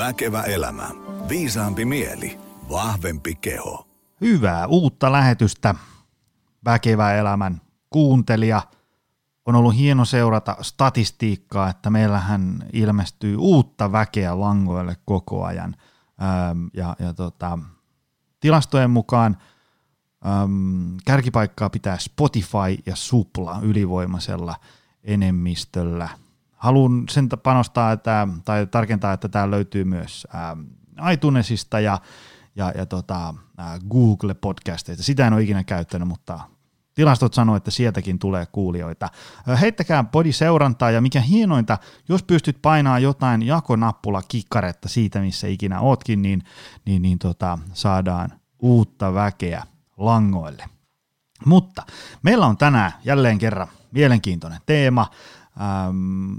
Väkevä elämä. Viisaampi mieli. Vahvempi keho. Hyvää uutta lähetystä, väkevä elämän kuuntelija. On ollut hieno seurata statistiikkaa, että meillähän ilmestyy uutta väkeä langoille koko ajan. Ja, ja tota, tilastojen mukaan äm, kärkipaikkaa pitää Spotify ja Supla ylivoimaisella enemmistöllä. Haluan sen panostaa, että, tai tarkentaa, että tämä löytyy myös iTunesista ja, ja, ja tota, Google-podcasteista. Sitä en ole ikinä käyttänyt, mutta tilastot sanoo, että sieltäkin tulee kuulijoita. Heittäkää podi seurantaa ja mikä hienointa, jos pystyt painaa jotain jakonappula kikkaretta siitä, missä ikinä ootkin, niin, niin, niin tota, saadaan uutta väkeä langoille. Mutta meillä on tänään jälleen kerran mielenkiintoinen teema. Ähm,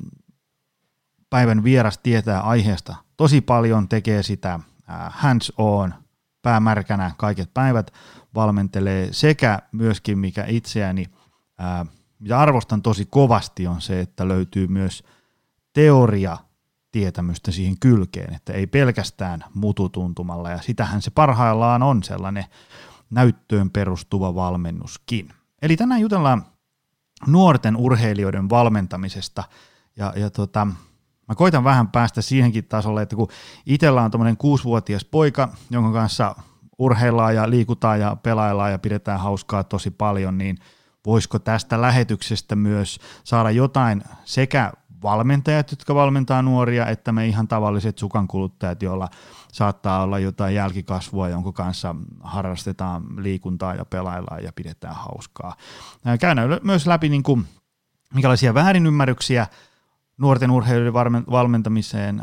päivän vieras tietää aiheesta tosi paljon, tekee sitä äh, hands on, päämärkänä kaiket päivät, valmentelee sekä myöskin mikä itseäni, äh, mitä arvostan tosi kovasti on se, että löytyy myös teoria tietämystä siihen kylkeen, että ei pelkästään mututuntumalla ja sitähän se parhaillaan on sellainen näyttöön perustuva valmennuskin. Eli tänään jutellaan nuorten urheilijoiden valmentamisesta. Ja, ja tota, mä koitan vähän päästä siihenkin tasolle, että kun itsellä on tämmöinen kuusivuotias poika, jonka kanssa urheillaan ja liikutaan ja pelaillaan ja pidetään hauskaa tosi paljon, niin voisiko tästä lähetyksestä myös saada jotain sekä valmentajat, jotka valmentaa nuoria, että me ihan tavalliset sukankuluttajat, joilla saattaa olla jotain jälkikasvua, jonka kanssa harrastetaan liikuntaa ja pelaillaan ja pidetään hauskaa. Käydään myös läpi, niin kuin, minkälaisia väärinymmärryksiä nuorten urheilijoiden valmentamiseen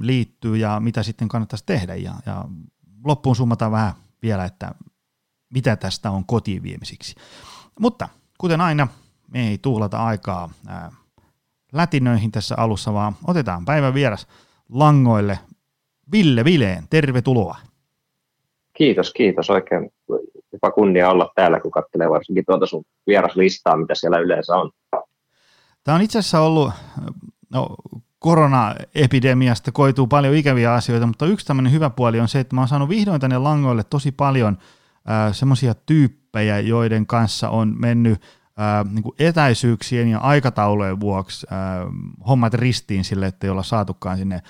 liittyy ja mitä sitten kannattaisi tehdä. Ja, ja loppuun summataan vähän vielä, että mitä tästä on kotiin viemisiksi. Mutta kuten aina, me ei tuhlata aikaa lätinöihin tässä alussa, vaan otetaan päivän vieras langoille. Ville Vileen, tervetuloa. Kiitos, kiitos. Oikein jopa kunnia olla täällä, kun katselee varsinkin tuota sun vieraslistaa, mitä siellä yleensä on. Tämä on itse asiassa ollut, no koronaepidemiasta koituu paljon ikäviä asioita, mutta yksi tämmöinen hyvä puoli on se, että mä oon saanut vihdoin tänne langoille tosi paljon äh, semmoisia tyyppejä, joiden kanssa on mennyt äh, niin kuin etäisyyksien ja aikataulujen vuoksi äh, hommat ristiin sille, että ei olla saatukaan sinne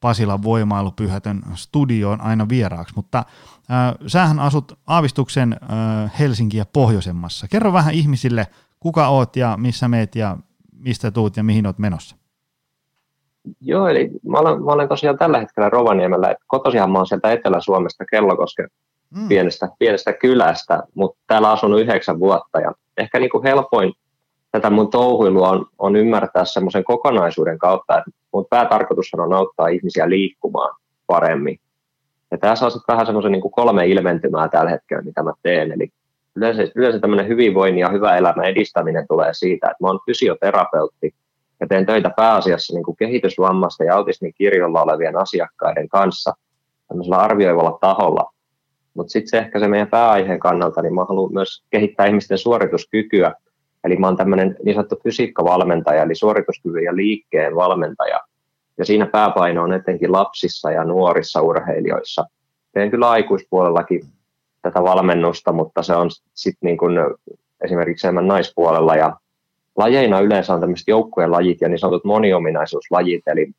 Pasilan voimailupyhätön studioon aina vieraaksi, mutta äh, sähän asut aavistuksen äh, Helsinki ja pohjoisemmassa. Kerro vähän ihmisille, kuka oot ja missä meet ja mistä tuut ja mihin oot menossa. Joo, eli mä olen, mä olen tosiaan tällä hetkellä Rovaniemellä. Kotoisinhan mä olen sieltä Etelä-Suomesta Kellokosken mm. pienestä, pienestä kylästä, mutta täällä asunut yhdeksän vuotta ja ehkä niin kuin helpoin tätä mun touhuilua on, on ymmärtää semmoisen kokonaisuuden kautta, että mun päätarkoitus on auttaa ihmisiä liikkumaan paremmin. Ja tässä on sitten vähän semmoisen niin kolme ilmentymää tällä hetkellä, mitä mä teen. Eli yleensä, yleensä tämmöinen hyvinvoinnin ja hyvä elämä edistäminen tulee siitä, että mä oon fysioterapeutti ja teen töitä pääasiassa niin kuin kehitysvammasta ja autismin kirjolla olevien asiakkaiden kanssa tämmöisellä arvioivalla taholla. Mutta sitten se ehkä se meidän pääaiheen kannalta, niin mä haluan myös kehittää ihmisten suorituskykyä. Eli mä oon tämmöinen niin sanottu fysiikkavalmentaja, eli suorituskyvyn ja liikkeen valmentaja. Ja siinä pääpaino on etenkin lapsissa ja nuorissa urheilijoissa. Teen kyllä aikuispuolellakin tätä valmennusta, mutta se on sitten niin kuin esimerkiksi enemmän naispuolella ja lajeina yleensä on tämmöiset joukkueen lajit ja niin sanotut moniominaisuuslajit, eli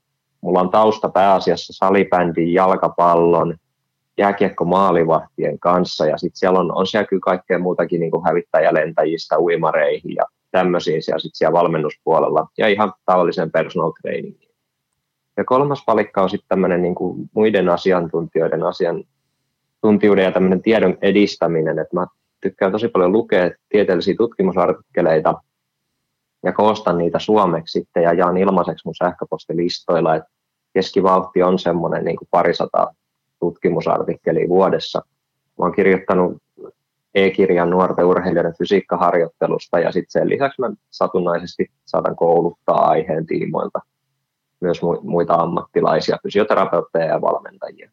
mulla on tausta pääasiassa salibändin, jalkapallon, jääkiekko maalivahtien kanssa. Ja sitten siellä on, on siellä kyllä kaikkea muutakin niin kuin hävittäjälentäjistä uimareihin ja tämmöisiin ja sitten siellä valmennuspuolella. Ja ihan tavallisen personal trainingiin. Ja kolmas palikka on sitten tämmöinen niin muiden asiantuntijoiden asiantuntijuuden ja tämmöinen tiedon edistäminen, että mä tykkään tosi paljon lukea tieteellisiä tutkimusartikkeleita ja koostan niitä suomeksi sitten ja jaan ilmaiseksi mun sähköpostilistoilla, että keskivauhti on semmoinen niin parisata tutkimusartikkeliä vuodessa. Mä oon kirjoittanut e-kirjan nuorten urheilijoiden fysiikkaharjoittelusta ja sitten sen lisäksi mä satunnaisesti saatan kouluttaa aiheen tiimoilta myös muita ammattilaisia, fysioterapeutteja ja valmentajia.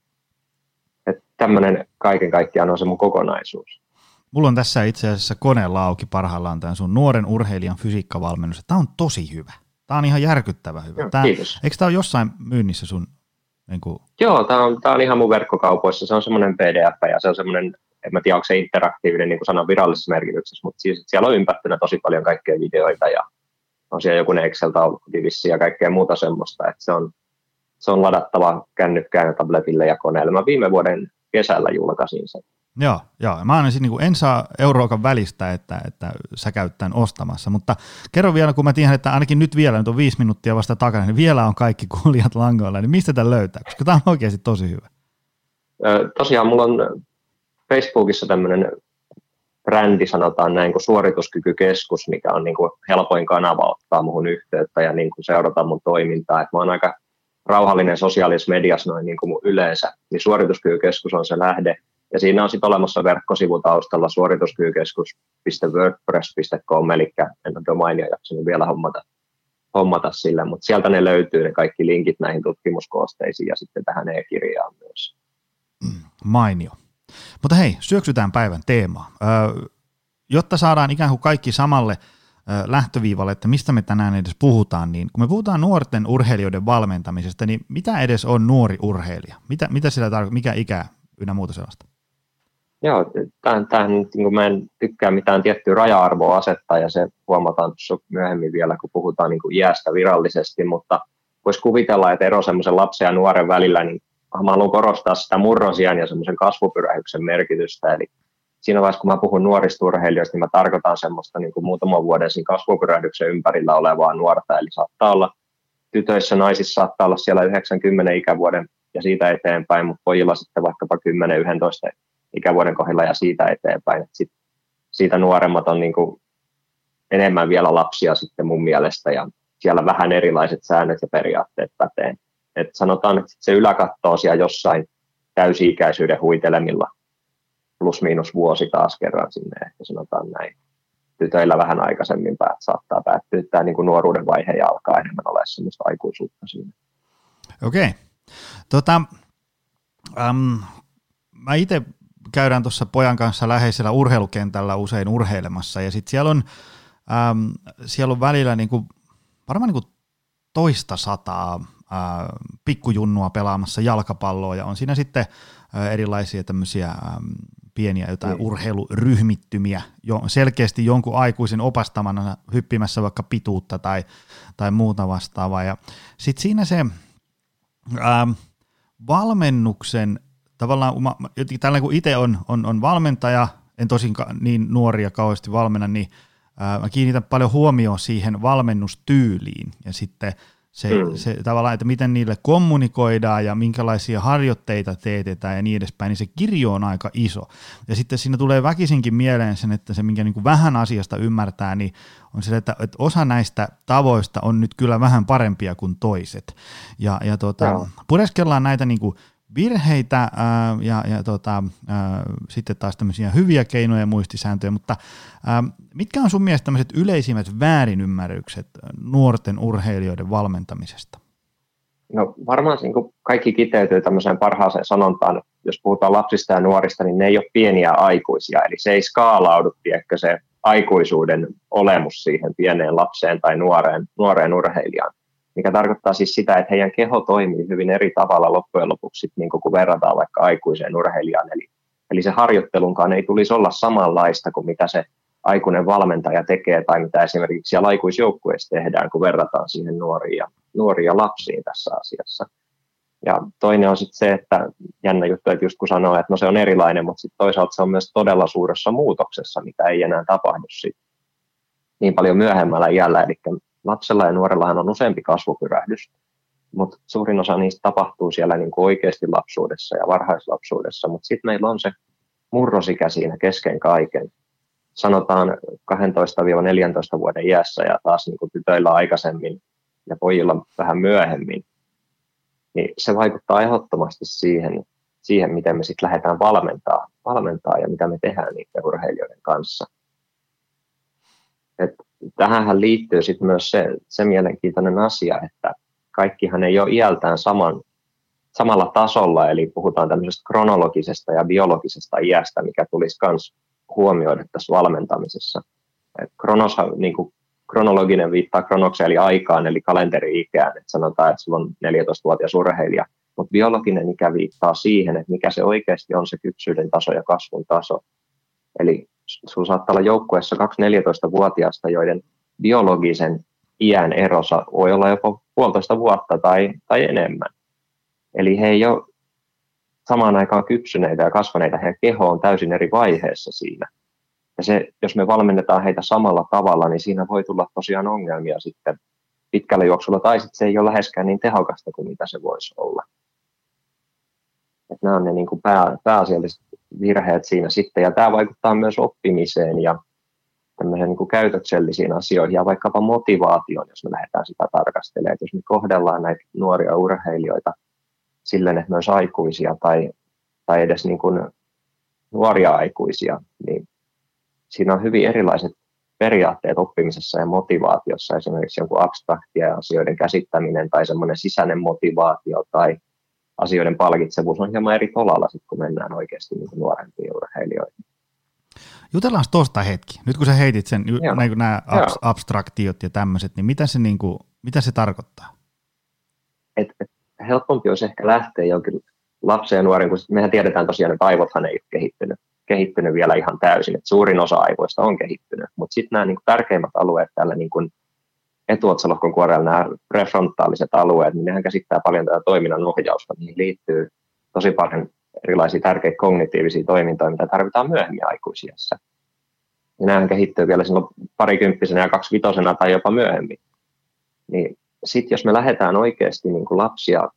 Tämmöinen kaiken kaikkiaan on se mun kokonaisuus. Mulla on tässä itse asiassa koneella auki parhaillaan tämän sun nuoren urheilijan fysiikkavalmennus. Tämä on tosi hyvä. Tämä on ihan järkyttävä hyvä. Joo, tämä, kiitos. Eikö tämä ole jossain myynnissä sun Niin kuin... Joo, tämä on, on ihan mun verkkokaupoissa. Se on semmoinen PDF ja se on semmoinen, en mä tiedä onko se interaktiivinen niin kuin sanan virallisessa merkityksessä, mutta siis, siellä on ympättynä tosi paljon kaikkea videoita ja on siellä joku Excel-taulukotivissi ja kaikkea muuta semmoista, että se on, se on ladattava kännykkään ja tabletille ja koneelle. Mä viime vuoden kesällä julkaisin sen. Joo, joo. Mä aina niin en saa euroakaan välistä, että, että sä käyt tämän ostamassa, mutta kerro vielä, kun mä tiedän, että ainakin nyt vielä, nyt on viisi minuuttia vasta takana, niin vielä on kaikki kuulijat langoilla, niin mistä tämän löytää? Koska tämä on oikeasti tosi hyvä. tosiaan mulla on Facebookissa tämmöinen brändi, sanotaan näin, kuin suorituskykykeskus, mikä on niin kuin helpoin kanava ottaa muhun yhteyttä ja niin kuin seurata mun toimintaa. Et mä oon aika rauhallinen sosiaalisessa mediassa noin niin kuin yleensä, niin suorituskykykeskus on se lähde. Ja siinä on sitten olemassa verkkosivu taustalla suorituskykykeskus.wordpress.com, eli en ole domainia jaksanut vielä hommata, hommata sillä, mutta sieltä ne löytyy ne kaikki linkit näihin tutkimuskoosteisiin ja sitten tähän e-kirjaan myös. Mainio. Mutta hei, syöksytään päivän teemaan. Öö, jotta saadaan ikään kuin kaikki samalle lähtöviivalle, että mistä me tänään edes puhutaan, niin kun me puhutaan nuorten urheilijoiden valmentamisesta, niin mitä edes on nuori urheilija? Mitä, mitä sillä tarkoittaa, mikä ikä ynnä muuta sellaista? Joo, tähän, niin mä en tykkää mitään tiettyä raja-arvoa asettaa ja se huomataan tuossa myöhemmin vielä, kun puhutaan niin kuin iästä virallisesti, mutta voisi kuvitella, että ero semmoisen lapsen ja nuoren välillä, niin mä haluan korostaa sitä murrosian ja semmoisen kasvupyrähyksen merkitystä, eli siinä vaiheessa, kun mä puhun nuorista urheilijoista, niin mä tarkoitan semmoista niin kuin muutaman vuoden siinä kasvupyrähdyksen ympärillä olevaa nuorta, eli saattaa olla tytöissä, naisissa saattaa olla siellä 90 ikävuoden ja siitä eteenpäin, mutta pojilla sitten vaikkapa 10-11 ikävuoden kohdalla ja siitä eteenpäin. Et sit, siitä nuoremmat on niin kuin enemmän vielä lapsia sitten mun mielestä ja siellä vähän erilaiset säännöt ja periaatteet päteen. Et sanotaan, että se yläkatto on siellä jossain täysi-ikäisyyden huitelemilla plus miinus vuosi taas kerran sinne, ehkä sanotaan näin. Tytöillä vähän aikaisemmin päät, saattaa päättyä tämä niin kuin nuoruuden vaihe ja alkaa enemmän olla semmoista aikuisuutta siinä. Okei. Okay. Tota, um, mä itse käydään tuossa pojan kanssa läheisellä urheilukentällä usein urheilemassa ja sitten siellä on, siellä on välillä niinku, varmaan niinku toista sataa uh, pikkujunnua pelaamassa jalkapalloa ja on siinä sitten uh, erilaisia tämmöisiä um, pieniä jotain mm. urheiluryhmittymiä, jo, selkeästi jonkun aikuisen opastamana hyppimässä vaikka pituutta tai, tai muuta vastaavaa. Ja sitten siinä se ähm, valmennuksen, tavallaan tällä kun itse on, on, on valmentaja, en tosin niin nuoria kauheasti valmenna, niin äh, mä kiinnitän paljon huomioon siihen valmennustyyliin ja sitten – se, mm. se tavallaan, että miten niille kommunikoidaan ja minkälaisia harjoitteita teetetään ja niin edespäin, niin se kirjo on aika iso. Ja sitten siinä tulee väkisinkin mieleen sen, että se minkä niin kuin vähän asiasta ymmärtää, niin on se, että, että osa näistä tavoista on nyt kyllä vähän parempia kuin toiset. Ja, ja tuota, pureskellaan näitä niin kuin virheitä ää, ja, ja tota, ää, sitten taas tämmöisiä hyviä keinoja ja muistisääntöjä, mutta ää, mitkä on sun mielestä tämmöiset yleisimmät väärinymmärrykset nuorten urheilijoiden valmentamisesta? No varmaan niin kuin kaikki kiteytyy tämmöiseen parhaaseen sanontaan, jos puhutaan lapsista ja nuorista, niin ne ei ole pieniä aikuisia, eli se ei skaalaudu, tiedätkö, se aikuisuuden olemus siihen pieneen lapseen tai nuoreen, nuoreen urheilijaan mikä tarkoittaa siis sitä, että heidän keho toimii hyvin eri tavalla loppujen lopuksi, niin kun verrataan vaikka aikuiseen urheilijaan. Eli, eli se harjoittelunkaan ei tulisi olla samanlaista kuin mitä se aikuinen valmentaja tekee tai mitä esimerkiksi siellä aikuisjoukkueessa tehdään, kun verrataan siihen nuoriin ja lapsiin tässä asiassa. Ja toinen on sitten se, että jännä juttu, että just kun sanoo, että no se on erilainen, mutta sitten toisaalta se on myös todella suuressa muutoksessa, mitä ei enää tapahdu sit niin paljon myöhemmällä iällä. Eli lapsella ja nuorellahan on useampi kasvupyrähdys, mutta suurin osa niistä tapahtuu siellä niin kuin oikeasti lapsuudessa ja varhaislapsuudessa, mutta sitten meillä on se murrosikä siinä kesken kaiken. Sanotaan 12-14 vuoden iässä ja taas niin kuin tytöillä aikaisemmin ja pojilla vähän myöhemmin, niin se vaikuttaa ehdottomasti siihen, siihen miten me sitten lähdetään valmentaa, valmentaa ja mitä me tehdään niiden urheilijoiden kanssa. Et tähän liittyy sitten myös se, se mielenkiintoinen asia, että kaikkihan ei ole iältään saman, samalla tasolla, eli puhutaan tämmöisestä kronologisesta ja biologisesta iästä, mikä tulisi myös huomioida tässä valmentamisessa. Kronos, niin kuin kronologinen viittaa kronokseen eli aikaan, eli kalenteri-ikään. Et sanotaan, että sulla on 14-vuotias urheilija, mutta biologinen ikä viittaa siihen, että mikä se oikeasti on se kypsyyden taso ja kasvun taso. Eli sinulla saattaa olla joukkueessa 2-14-vuotiaista, joiden biologisen iän erossa voi olla jopa puolitoista vuotta tai, tai enemmän. Eli he ei ole samaan aikaan kypsyneitä ja kasvaneita, heidän keho on täysin eri vaiheessa siinä. Ja se, jos me valmennetaan heitä samalla tavalla, niin siinä voi tulla tosiaan ongelmia sitten pitkällä juoksulla, tai sitten se ei ole läheskään niin tehokasta kuin mitä se voisi olla. Että nämä on ne niin kuin pää, pääasialliset virheet siinä sitten, ja tämä vaikuttaa myös oppimiseen ja niin kuin käytöksellisiin asioihin ja vaikkapa motivaatioon, jos me lähdetään sitä tarkastelemaan. Että jos me kohdellaan näitä nuoria urheilijoita silleen, että myös aikuisia tai, tai edes niin kuin nuoria aikuisia, niin siinä on hyvin erilaiset periaatteet oppimisessa ja motivaatiossa, esimerkiksi jonkun abstraktia asioiden käsittäminen tai semmoinen sisäinen motivaatio tai asioiden palkitsevuus on hieman eri tolalla, sit, kun mennään oikeasti niin nuorempiin urheilijoihin. Jutellaan tuosta hetki. Nyt kun sä heitit sen, Joo. nämä abs- abstraktiot ja tämmöiset, niin mitä se, niin kuin, mitä se tarkoittaa? Et, et, helpompi olisi ehkä lähteä jonkin lapsen ja nuoren, kun mehän tiedetään tosiaan, että aivothan ei ole kehittynyt, kehittynyt vielä ihan täysin, että suurin osa aivoista on kehittynyt, mutta sitten nämä niin kuin tärkeimmät alueet tällä niin kuin etuotsalohkon kuorella, nämä prefrontaaliset alueet, niin nehän käsittää paljon tätä toiminnan ohjausta, niihin liittyy tosi paljon erilaisia tärkeitä kognitiivisia toimintoja, mitä tarvitaan myöhemmin aikuisiassa. Ja nämä kehittyy vielä silloin parikymppisenä ja kaksivitosena tai jopa myöhemmin. Niin sitten jos me lähdetään oikeasti niin kuin lapsia,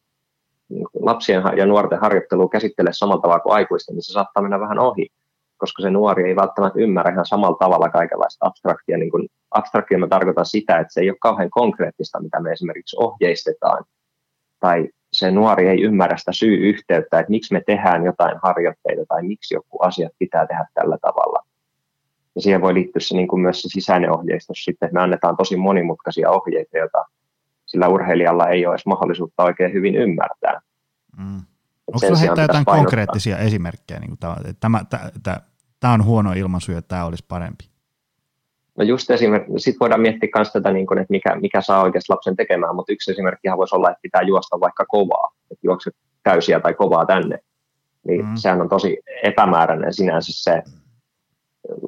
niin kuin lapsien ja nuorten harjoittelua käsittelee samalla tavalla kuin aikuisten, niin se saattaa mennä vähän ohi, koska se nuori ei välttämättä ymmärrä ihan samalla tavalla kaikenlaista abstraktia. Niin abstraktia mä tarkoitan sitä, että se ei ole kauhean konkreettista, mitä me esimerkiksi ohjeistetaan, tai se nuori ei ymmärrä sitä syy-yhteyttä, että miksi me tehdään jotain harjoitteita tai miksi joku asiat pitää tehdä tällä tavalla. Ja siihen voi liittyä se, niin kuin myös se sisäinen ohjeistus sitten, että me annetaan tosi monimutkaisia ohjeita, joita sillä urheilijalla ei ole edes mahdollisuutta oikein hyvin ymmärtää. Mm. Onko sinulla heittää jotain painottaa. konkreettisia esimerkkejä, niin tämä, tämä, tämä, tämä on huono ilmaisu ja tämä olisi parempi? No just esimerkiksi, sitten voidaan miettiä myös tätä, niin kuin, että mikä, mikä saa oikeasti lapsen tekemään, mutta yksi esimerkki voisi olla, että pitää juosta vaikka kovaa, että juokse täysiä tai kovaa tänne. Niin mm. sehän on tosi epämääräinen sinänsä se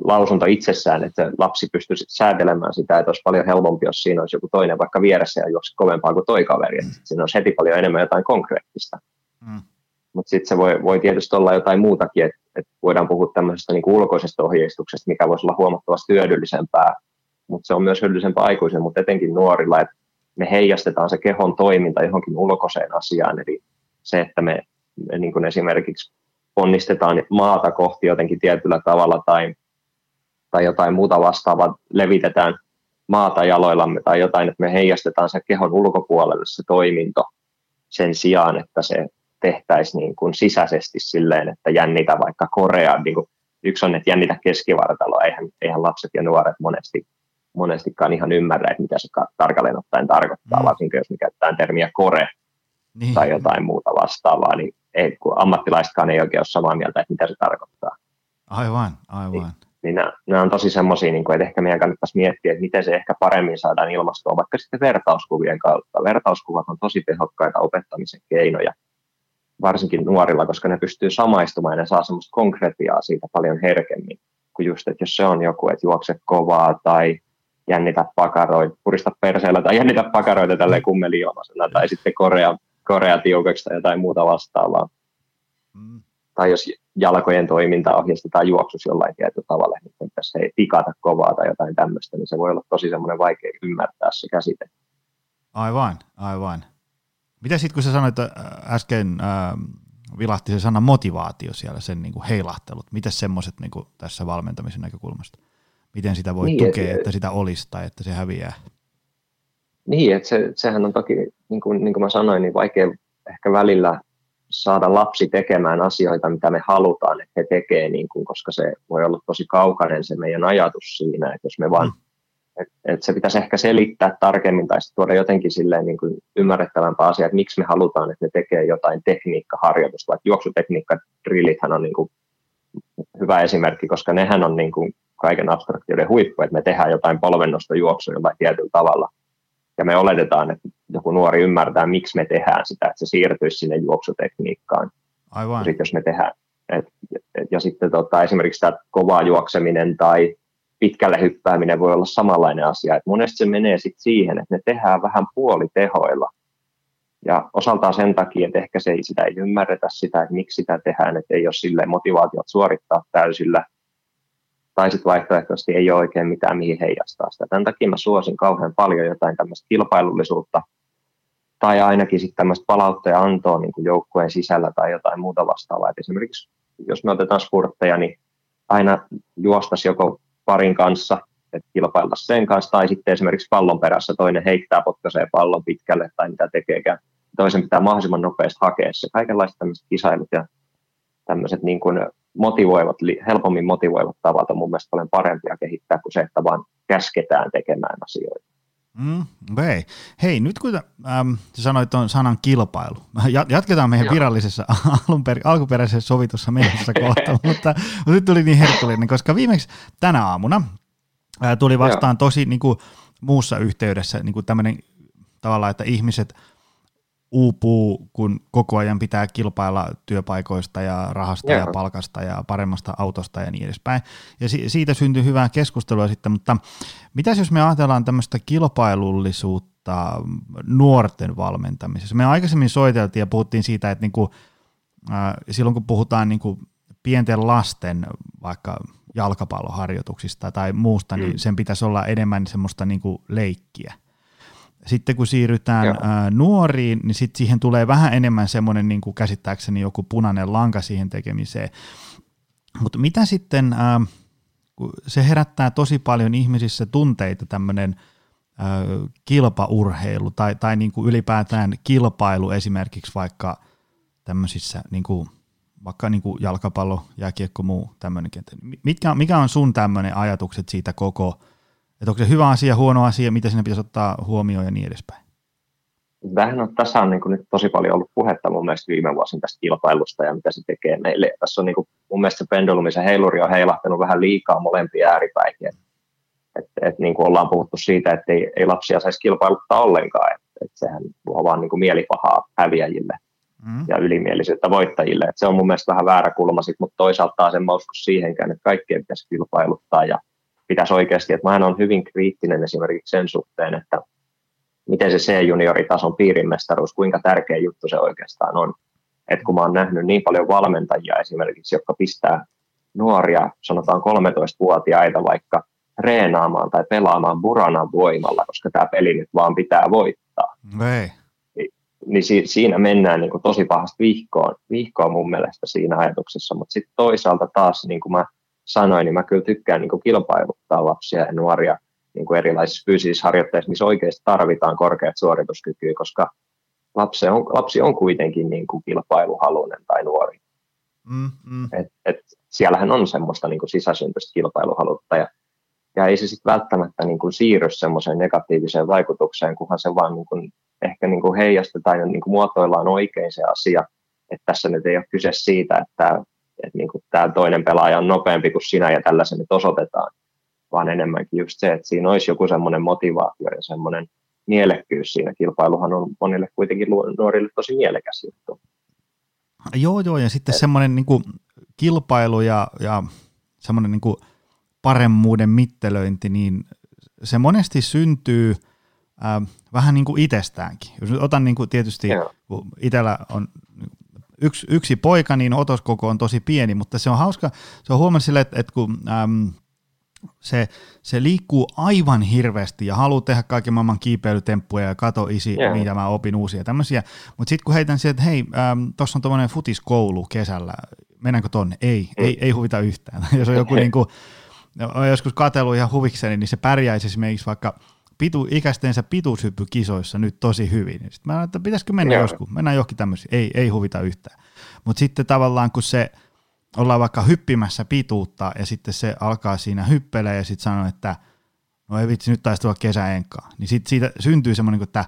lausunto itsessään, että lapsi pystyisi säätelemään sitä, että olisi paljon helpompi, jos siinä olisi joku toinen vaikka vieressä ja juoksi kovempaa kuin toi kaveri. Mm. Siinä olisi heti paljon enemmän jotain konkreettista. Mm. Mutta sitten se voi, voi tietysti olla jotain muutakin, että et voidaan puhua tämmöisestä niin ulkoisesta ohjeistuksesta, mikä voisi olla huomattavasti hyödyllisempää, mutta se on myös hyödyllisempää aikuisen, mutta etenkin nuorilla, että me heijastetaan se kehon toiminta johonkin ulkoiseen asiaan, eli se, että me, me niin kuin esimerkiksi ponnistetaan maata kohti jotenkin tietyllä tavalla tai, tai jotain muuta vastaavaa, levitetään maata jaloillamme tai jotain, että me heijastetaan se kehon ulkopuolelle se toiminto sen sijaan, että se tehtäisiin niin kuin sisäisesti silleen, että jännitä vaikka Korea, niin kuin yksi on, että jännitä keskivartaloa, eihän, eihän lapset ja nuoret monesti, monestikaan ihan ymmärrä, että mitä se tarkalleen ottaen tarkoittaa, mm. varsinkin jos me käytetään termiä kore niin. tai jotain muuta vastaavaa, niin ei, kun ammattilaisetkaan ei oikein ole samaa mieltä, että mitä se tarkoittaa. Aivan, aivan. Niin, niin nämä, nämä on tosi semmoisia, niin että ehkä meidän kannattaisi miettiä, että miten se ehkä paremmin saadaan ilmastoon, vaikka sitten vertauskuvien kautta. Vertauskuvat on tosi tehokkaita opettamisen keinoja, varsinkin nuorilla, koska ne pystyy samaistumaan ja ne saa semmoista konkretiaa siitä paljon herkemmin kuin just, että jos se on joku, että juokse kovaa tai jännitä pakaroita, purista perseellä tai jännitä pakaroita tälleen kummeliomaisena tai sitten korea, korea tiukaksi tai jotain muuta vastaavaa. Mm. Tai jos jalkojen toiminta ohjeistetaan juoksus jollain tietyllä tavalla, niin tässä ei pikata kovaa tai jotain tämmöistä, niin se voi olla tosi semmoinen vaikea ymmärtää se käsite. Aivan, aivan. Mitä sitten, kun sä sanoit että äsken äh, vilahti se sana motivaatio siellä, sen niin kuin heilahtelut, mitä semmoiset niin tässä valmentamisen näkökulmasta? Miten sitä voi niin, tukea, et, että sitä olisi tai että se häviää? Niin, että se, sehän on toki, niin kuin, niin kuin mä sanoin, niin vaikea ehkä välillä saada lapsi tekemään asioita, mitä me halutaan, että he tekee, niin kuin, koska se voi olla tosi kaukainen se meidän ajatus siinä, että jos me vaan mm et, et se pitäisi ehkä selittää tarkemmin tai tuoda jotenkin silleen niin kuin ymmärrettävämpää asiaa, että miksi me halutaan, että ne tekee jotain tekniikkaharjoitusta. Vaikka juoksutekniikka-drillithän on niin kuin hyvä esimerkki, koska nehän on niin kuin kaiken abstraktioiden huippu, että me tehdään jotain polvennosta juoksua jollain tietyllä tavalla. ja me oletetaan, että joku nuori ymmärtää, miksi me tehdään sitä, että se siirtyisi sinne juoksutekniikkaan. Aivan. Sitten jos me tehdään, et, et, ja sitten tota, esimerkiksi tämä kova juokseminen tai pitkälle hyppääminen voi olla samanlainen asia. Et monesti se menee sit siihen, että ne tehdään vähän puolitehoilla. Ja osaltaan sen takia, että ehkä se ei, sitä ei ymmärretä sitä, että miksi sitä tehdään, että ei ole sille motivaatiot suorittaa täysillä. Tai sitten vaihtoehtoisesti ei ole oikein mitään, mihin heijastaa sitä. Tämän takia mä suosin kauhean paljon jotain tämmöistä kilpailullisuutta, tai ainakin sitten tämmöistä palautteja antoa niin joukkueen sisällä tai jotain muuta vastaavaa. Et esimerkiksi jos me otetaan spurtteja, niin aina juostaisi joko parin kanssa, että kilpailla sen kanssa, tai sitten esimerkiksi pallon perässä toinen heittää, potkaisee pallon pitkälle tai mitä tekeekään. Toisen pitää mahdollisimman nopeasti hakea se. Kaikenlaiset tämmöiset kisailut ja tämmöiset niin kuin motivoivat, helpommin motivoivat tavat on mun mielestä paljon parempia kehittää kuin se, että vaan käsketään tekemään asioita. Mm, okay. Hei, nyt kun ähm, sanoit tuon sanan kilpailu, jatketaan meidän Joo. virallisessa alunper, alkuperäisessä sovitussa mielessä kohta, mutta, mutta nyt tuli niin herkullinen, koska viimeksi tänä aamuna äh, tuli vastaan Joo. tosi niin kuin, muussa yhteydessä niin kuin tämmöinen tavallaan, että ihmiset – uupuu, kun koko ajan pitää kilpailla työpaikoista ja rahasta Joo. ja palkasta ja paremmasta autosta ja niin edespäin. Ja si- siitä syntyy hyvää keskustelua sitten, mutta mitäs jos me ajatellaan tämmöistä kilpailullisuutta nuorten valmentamisessa? Me aikaisemmin soiteltiin ja puhuttiin siitä, että niinku, äh, silloin kun puhutaan niinku pienten lasten vaikka jalkapalloharjoituksista tai muusta, niin mm. niin sen pitäisi olla enemmän semmoista niinku leikkiä – sitten kun siirrytään ää, nuoriin, niin sitten siihen tulee vähän enemmän semmoinen niin kuin käsittääkseni joku punainen lanka siihen tekemiseen. Mutta mitä sitten, ää, se herättää tosi paljon ihmisissä tunteita tämmöinen kilpaurheilu tai, tai niin kuin ylipäätään kilpailu esimerkiksi vaikka tämmöisissä niin kuin, vaikka niin kuin jalkapallo, jääkiekko, muu tämmöinen Mitkä, mikä on sun tämmöinen ajatukset siitä koko että onko se hyvä asia, huono asia, mitä sinne pitäisi ottaa huomioon ja niin edespäin? Vähän on, tässä on niin kuin nyt tosi paljon ollut puhetta mun mielestä viime vuosina tästä kilpailusta ja mitä se tekee meille. Tässä on niin kuin, mun mielestä se pendulumi, se heiluri on heilahtanut vähän liikaa molempia ääripäihin. Että et, et, niin kuin ollaan puhuttu siitä, että ei, ei lapsia saisi kilpailuttaa ollenkaan. Että et sehän luo vaan niin kuin mielipahaa häviäjille mm. ja ylimielisyyttä voittajille. Et se on mun mielestä vähän väärä kulma, sit, mutta toisaalta taas en mä usko siihenkään, että kaikkien pitäisi kilpailuttaa ja pitäisi oikeasti, että mä on hyvin kriittinen esimerkiksi sen suhteen, että miten se C-junioritason piirimestaruus, kuinka tärkeä juttu se oikeastaan on. Et kun mä oon nähnyt niin paljon valmentajia esimerkiksi, jotka pistää nuoria, sanotaan 13-vuotiaita vaikka treenaamaan tai pelaamaan buranan voimalla, koska tämä peli nyt vaan pitää voittaa. Ei. Niin, niin si- siinä mennään niin tosi pahasti vihkoon, vihkoon mun mielestä siinä ajatuksessa, mutta sitten toisaalta taas niin kuin mä sanoin, niin mä kyllä tykkään niin kuin kilpailuttaa lapsia ja nuoria niin kuin erilaisissa fyysisissä harjoitteissa, missä oikeasti tarvitaan korkeat suorituskykyä, koska lapsi on, lapsi on kuitenkin niin kuin kilpailuhalunen tai nuori. Mm, mm. Et, et siellähän on semmoista niin kuin sisäsyntyistä kilpailuhalutta ja, ja ei se sitten välttämättä niin kuin siirry semmoiseen negatiiviseen vaikutukseen, kunhan se vaan niin kuin, ehkä niin kuin heijastetaan ja niin kuin muotoillaan oikein se asia, että tässä nyt ei ole kyse siitä, että että niin tämä toinen pelaaja on nopeampi kuin sinä ja tällaisen nyt osoitetaan, vaan enemmänkin just se, että siinä olisi joku semmoinen motivaatio ja semmoinen mielekkyys siinä. Kilpailuhan on monille kuitenkin nuorille tosi mielekäs juttu. Joo, joo, ja sitten Et... semmoinen niin kuin kilpailu ja, ja semmoinen niin kuin paremmuuden mittelöinti, niin se monesti syntyy äh, vähän niin kuin itsestäänkin. Jos nyt otan niin kuin tietysti, Joo. kun itsellä on yksi, yksi poika, niin otoskoko on tosi pieni, mutta se on hauska, se on huomannut sille, että, että kun äm, se, se liikkuu aivan hirveästi ja haluaa tehdä kaiken maailman kiipeilytemppuja ja kato isi, yeah. mitä mä opin uusia tämmöisiä. Mutta sitten kun heitän sieltä, että hei, tuossa on tuommoinen futiskoulu kesällä, mennäänkö tonne? Ei, mm. ei, ei huvita yhtään. Jos on joku niin kuin, on joskus katsellut ihan huvikseni, niin se pärjäisi esimerkiksi vaikka pitu, ikäistensä pituushyppykisoissa nyt tosi hyvin. Sitten mä että pitäisikö mennä Joo. joskus, mennään johonkin tämmöisiin, ei, ei huvita yhtään. Mutta sitten tavallaan kun se ollaan vaikka hyppimässä pituutta ja sitten se alkaa siinä hyppelee ja sitten sanoo, että no ei vitsi, nyt taisi tulla kesäenkaa. Niin sitten siitä syntyy semmoinen, että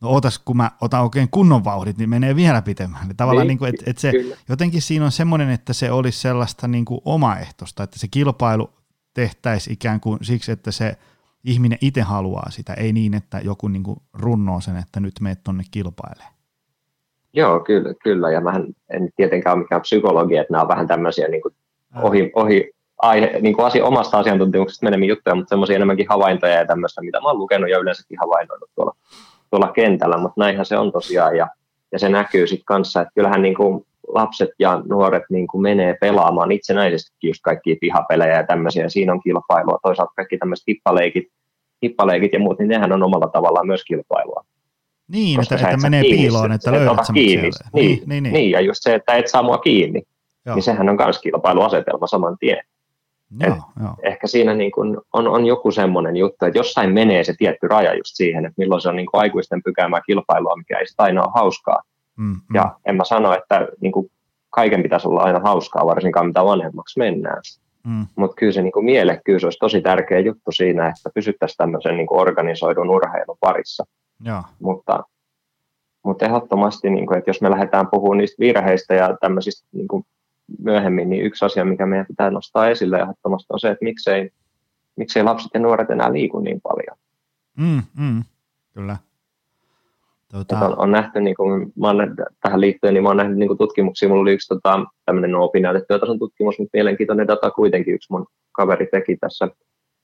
no otas, kun mä otan oikein kunnon vauhdit, niin menee vielä pitemmälle. Tavallaan niin, niin kuin, että, että se, jotenkin siinä on semmoinen, että se olisi sellaista niin kuin omaehtoista, että se kilpailu tehtäisiin ikään kuin siksi, että se ihminen itse haluaa sitä, ei niin, että joku niin kuin runnoo sen, että nyt meet tuonne kilpailemaan. Joo, kyllä, kyllä. ja mä en tietenkään ole mikään psykologi, että nämä on vähän tämmöisiä niin kuin ohi, ohi aihe, niin kuin asia, omasta asiantuntemuksesta menemmin juttuja, mutta semmoisia enemmänkin havaintoja ja tämmöistä, mitä mä oon lukenut ja yleensäkin havainnoinut tuolla, tuolla kentällä, mutta näinhän se on tosiaan ja, ja se näkyy sitten kanssa, että kyllähän niin kuin lapset ja nuoret niin kuin menee pelaamaan itsenäisesti just kaikkia pihapelejä ja tämmöisiä, siinä on kilpailua. Toisaalta kaikki tämmöiset hippaleikit, hippaleikit ja muut, niin nehän on omalla tavallaan myös kilpailua. Niin, että, että menee kiinni, piiloon, että löydät sen kiinni. Niin, niin, niin, niin. niin, ja just se, että et saa mua kiinni, Joo. niin sehän on myös kilpailuasetelma saman tien. Joo, joo. Ehkä siinä niin kun on, on joku semmoinen juttu, että jossain menee se tietty raja just siihen, että milloin se on niin kuin aikuisten pykäämää kilpailua, mikä ei sitä aina ole hauskaa. Mm, mm. Ja en mä sano, että niin kuin kaiken pitäisi olla aina hauskaa, varsinkaan mitä vanhemmaksi mennään. Mm. Mutta kyllä se niin kuin mielekkyys olisi tosi tärkeä juttu siinä, että pysyttäisiin tämmöisen niin kuin organisoidun urheilun parissa. Ja. Mutta, mutta ehdottomasti, niin kuin, että jos me lähdetään puhumaan niistä virheistä ja tämmöisistä niin kuin myöhemmin, niin yksi asia, mikä meidän pitää nostaa esille ehdottomasti on se, että miksei, miksei lapset ja nuoret enää liiku niin paljon. Mm, mm, kyllä. Tuota... On, on, nähty, niin kuin, mä olen, tähän liittyen, niin mä olen nähnyt niin kuin tutkimuksia, mulla oli yksi tota, tämmöinen opinnäytetyötason tutkimus, mutta mielenkiintoinen data kuitenkin yksi mun kaveri teki tässä.